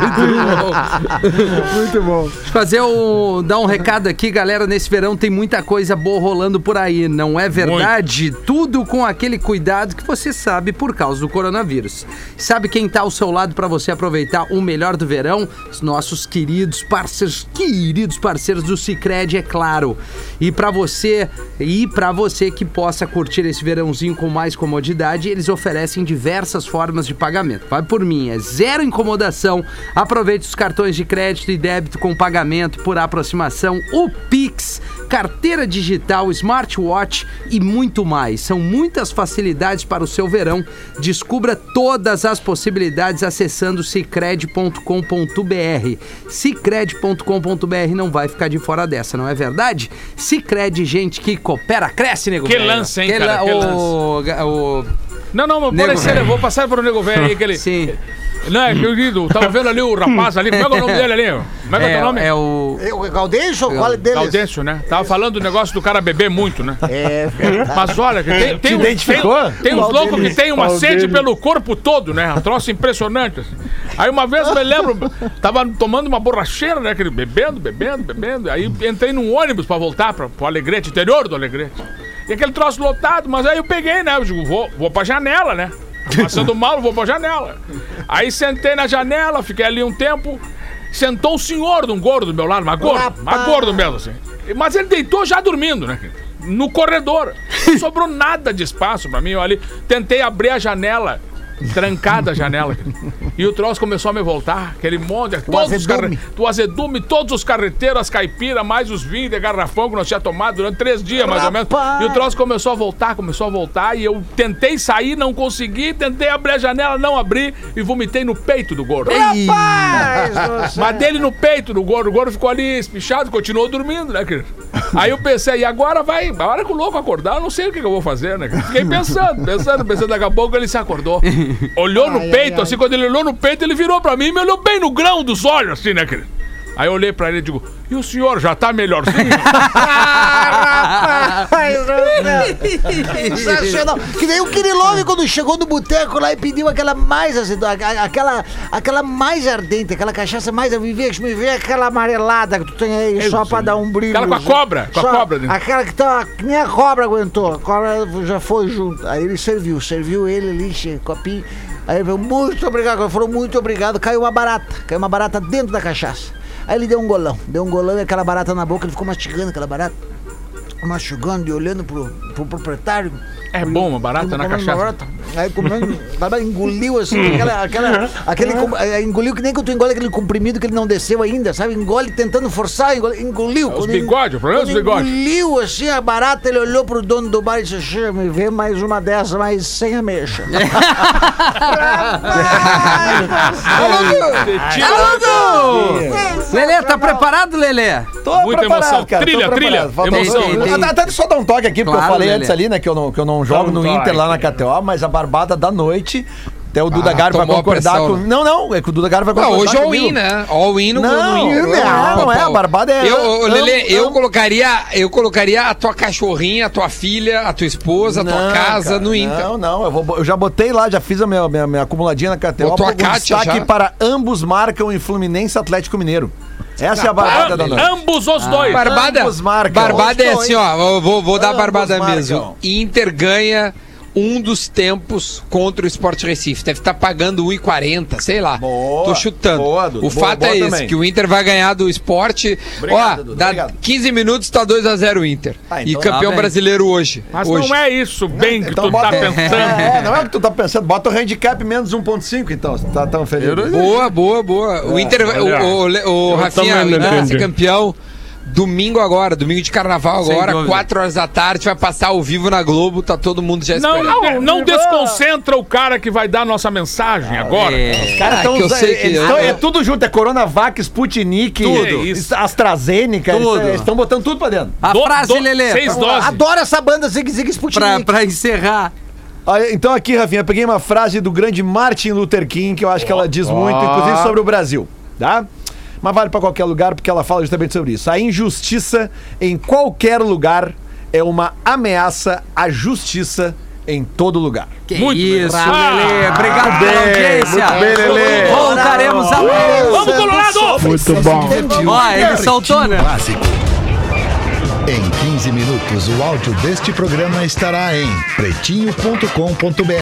Speaker 1: Muito bom. Deixa eu fazer o, dar um recado aqui, galera. Nesse verão tem muita coisa boa rolando por aí, não é verdade? Tudo com aquele cuidado que você sabe por causa do coronavírus. Sabe quem tá ao seu lado para você aproveitar o melhor do verão? Os nossos queridos parceiros, queridos parceiros do Cicred, é claro. E para você, e para você que possa curtir esse verãozinho com mais comodidade, eles oferecem diversas formas de pagamento. Vai por mim, é zero incomodação. Aproveite os cartões de crédito e débito com pagamento por aproximação, o Pix, carteira digital, smartwatch e muito mais. São muitas facilidades para o seu verão. Descubra todas as possibilidades acessando cicred.com.br. Cicred.com.br não vai ficar de fora dessa, não é verdade? Cicred, gente que coopera, cresce, nego.
Speaker 2: Que
Speaker 1: velho.
Speaker 2: lance, hein,
Speaker 1: Que
Speaker 2: cara,
Speaker 1: la-
Speaker 2: que
Speaker 1: o, o-
Speaker 2: Não, não, mas
Speaker 1: Nego velho.
Speaker 2: eu vou passar pro nego velho aí, que ele.
Speaker 1: Sim.
Speaker 2: Não, é, querido, tava vendo ali o rapaz ali, como é que é o nome dele ali? Como é que é, o teu nome?
Speaker 1: é o.
Speaker 7: Eu, Gaudêncio, qual é deles?
Speaker 2: Gaudêncio, né? Tava falando do negócio do cara beber muito, né?
Speaker 7: É verdade.
Speaker 2: Mas olha, tem, tem, uns- tem, tem uns loucos que tem uma
Speaker 3: Qual
Speaker 2: sede pelo corpo todo, né? Um troço impressionante. assim. Aí uma vez eu me lembro, tava tomando uma borracheira, né? Aquele bebendo, bebendo, bebendo. Aí entrei num ônibus pra voltar pra, pro Alegrete, interior do Alegrete. E aquele troço lotado, mas aí eu peguei, né? Eu digo, vou, vou pra janela, né? Passando mal, vou pra janela. Aí sentei na janela, fiquei ali um tempo. Sentou um senhor, um gordo do meu lado, mas gordo, mas gordo mesmo, assim. Mas ele deitou já dormindo, né? No corredor. Não sobrou nada de espaço pra mim. Eu ali tentei abrir a janela, trancada a janela. E o troço começou a me voltar. Aquele monte, todos os
Speaker 7: azedume.
Speaker 2: carre... o azedume, todos os carreteiros, as caipiras, mais os vinhos de garrafão que nós tínhamos tomado durante três dias, mais ou menos.
Speaker 7: Rapaz.
Speaker 2: E o troço começou a voltar, começou a voltar. E eu tentei sair, não consegui. Tentei abrir a janela, não abri. E vomitei no peito do gordo.
Speaker 7: Rapaz,
Speaker 2: Mas dele no peito do gordo, o gordo ficou ali espichado, continuou dormindo, né, querido? Aí eu pensei, e agora vai, a hora que o louco acordar, eu não sei o que, que eu vou fazer, né? Fiquei pensando, pensando, pensando, daqui a pouco ele se acordou. Olhou no
Speaker 7: Ai,
Speaker 2: peito,
Speaker 7: ai,
Speaker 2: assim, quando ele olhou no peito, ele virou pra mim e me olhou bem no grão dos olhos, assim, né, querido? Aí eu olhei pra ele e digo, e o senhor já tá melhorzinho?
Speaker 7: Sensacional. Que nem o Kirilov quando chegou no boteco lá e pediu aquela mais a- a- aquela, aquela mais ardente, aquela cachaça mais. Me vê, me vê aquela amarelada que tu tem aí só pra dar um brilho.
Speaker 2: Aquela com a cobra, com a
Speaker 7: Só
Speaker 2: cobra dentro.
Speaker 7: Aquela que tá. Que nem a cobra aguentou. A cobra já foi junto. Aí ele serviu, serviu ele ali, copinho. Aí ele falou, muito obrigado. Ele falou, muito obrigado. Caiu uma barata. Caiu uma barata dentro da cachaça. Aí ele deu um golão. Deu um golão e aquela barata na boca, ele ficou mastigando aquela barata. Mastigando e olhando pro, pro proprietário.
Speaker 2: É bom, uma barata na
Speaker 7: Comendo uma
Speaker 2: cachaça.
Speaker 7: barata. Aí comendo, barata, engoliu assim, aquela, aquela, aquele, eh, engoliu que nem que tu engole aquele comprimido que ele não desceu ainda, sabe? Engole tentando forçar, engole, engoliu.
Speaker 2: É os
Speaker 7: Quando
Speaker 2: bigode, o problema é os
Speaker 7: quando
Speaker 2: bigode.
Speaker 7: Engoliu assim a barata, ele olhou pro dono do bar e disse: "Che, me vê mais uma dessa, mas sem ameixa.
Speaker 1: Lelê, tá preparado, Lelê?
Speaker 6: Tô
Speaker 2: Muita
Speaker 6: preparado,
Speaker 2: emoção.
Speaker 6: cara.
Speaker 2: Trilha, trilha.
Speaker 6: Falta
Speaker 2: Emoção.
Speaker 6: Até, até só dar um toque aqui, porque eu falei
Speaker 1: Lelê.
Speaker 6: antes ali, né, que eu não, que eu não jogo
Speaker 2: um
Speaker 6: no Inter lá na KTO, mas a barbada da noite. Até o Duda
Speaker 5: Ah,
Speaker 6: Gar vai concordar com.
Speaker 5: né?
Speaker 6: Não, não, é que o Duda Gar vai
Speaker 5: Não,
Speaker 6: concordar.
Speaker 5: hoje é all
Speaker 6: comigo.
Speaker 5: in, né? All in no
Speaker 6: Não,
Speaker 5: no
Speaker 6: não, não é, a barbada é-
Speaker 5: Eu,
Speaker 6: amo-
Speaker 5: Lelê, eu colocaria, eu colocaria a tua cachorrinha, a tua filha, a tua esposa, a tua
Speaker 6: Não,
Speaker 5: casa
Speaker 6: cara,
Speaker 5: no Inter.
Speaker 6: Não, não, eu, vou- eu já botei lá, já fiz a minha, minha, minha acumuladinha na KTO.
Speaker 5: Botou a Kátia
Speaker 6: destaque
Speaker 5: já?
Speaker 6: para ambos marcam em Fluminense Atlético Mineiro. Essa é a barbada da noite.
Speaker 2: ambos os dois.
Speaker 5: Barbada,
Speaker 6: Ambos marcam.
Speaker 5: barbada é
Speaker 6: Os dois.
Speaker 5: assim, ó, eu vou, vou dar a
Speaker 6: Ambos
Speaker 5: barbada
Speaker 6: marcam.
Speaker 5: mesmo. Inter ganha um dos tempos contra o Sport Recife. Deve estar pagando 1,40, sei lá.
Speaker 6: Boa,
Speaker 5: Tô chutando.
Speaker 6: boa, Dudu.
Speaker 5: o
Speaker 6: Boa,
Speaker 5: fato
Speaker 6: boa
Speaker 5: é esse,
Speaker 6: também.
Speaker 5: que o Inter vai ganhar do esporte.
Speaker 6: Obrigado,
Speaker 5: Ó,
Speaker 6: Dudu,
Speaker 5: dá
Speaker 6: obrigado.
Speaker 5: 15 minutos, tá 2x0 o Inter.
Speaker 6: Ah,
Speaker 5: e
Speaker 6: então-
Speaker 5: campeão
Speaker 1: Tá bem.
Speaker 5: brasileiro hoje.
Speaker 2: Mas
Speaker 5: hoje.
Speaker 2: não é isso bem que
Speaker 6: Então
Speaker 2: tu tá
Speaker 6: bota-
Speaker 2: pensando.
Speaker 6: É, não é o que tu tá pensando. Bota o handicap menos 1.5, então. se Tá tão feliz.
Speaker 5: Boa, boa, boa. O Inter,
Speaker 3: olha,
Speaker 5: o, o, o
Speaker 3: eu
Speaker 5: Rafinha, o
Speaker 3: não
Speaker 5: Inter vai ser campeão domingo agora, domingo de carnaval agora,
Speaker 1: dúvida.
Speaker 5: 4 horas da tarde, vai passar ao vivo na Globo, tá todo mundo já
Speaker 2: Não,
Speaker 5: esperando.
Speaker 2: não, não desconcentra o cara que vai dar a nossa mensagem agora.
Speaker 1: É.
Speaker 6: Cara,
Speaker 5: Ah,
Speaker 6: tão
Speaker 5: que eu
Speaker 6: usa-
Speaker 5: sei que-
Speaker 6: eles tão-
Speaker 5: Ah,
Speaker 6: é tudo junto, é Coronavac, Sputnik,
Speaker 2: Tudo. É.
Speaker 6: AstraZeneca, eles-
Speaker 1: Tudo.
Speaker 6: eles estão botando tudo pra dentro.
Speaker 1: A
Speaker 2: Do-
Speaker 1: frase,
Speaker 2: do-
Speaker 1: Lelê.
Speaker 2: Seis
Speaker 1: pra-
Speaker 2: doses.
Speaker 7: Adoro essa banda Zig Zig Sputnik.
Speaker 1: Pra, pra encerrar.
Speaker 6: Olha, Então aqui, Rafinha, eu peguei uma frase do grande Martin Luther King, que eu acho que ela diz muito, inclusive sobre o Brasil, tá? Mas vale pra qualquer lugar porque ela fala justamente sobre isso. A injustiça em qualquer lugar é uma ameaça à justiça em todo lugar.
Speaker 1: Que
Speaker 2: Muito
Speaker 1: isso,
Speaker 2: Ah,
Speaker 1: Lelê. Obrigado pela audiência.
Speaker 4: muito bem, Lelê.
Speaker 1: Voltaremos amanhã.
Speaker 2: Vamos, Colorado!
Speaker 8: Muito bom.
Speaker 1: Ó, ele soltou, né?
Speaker 8: Básico. Em 15 minutos, o áudio deste programa estará em pretinho.com.br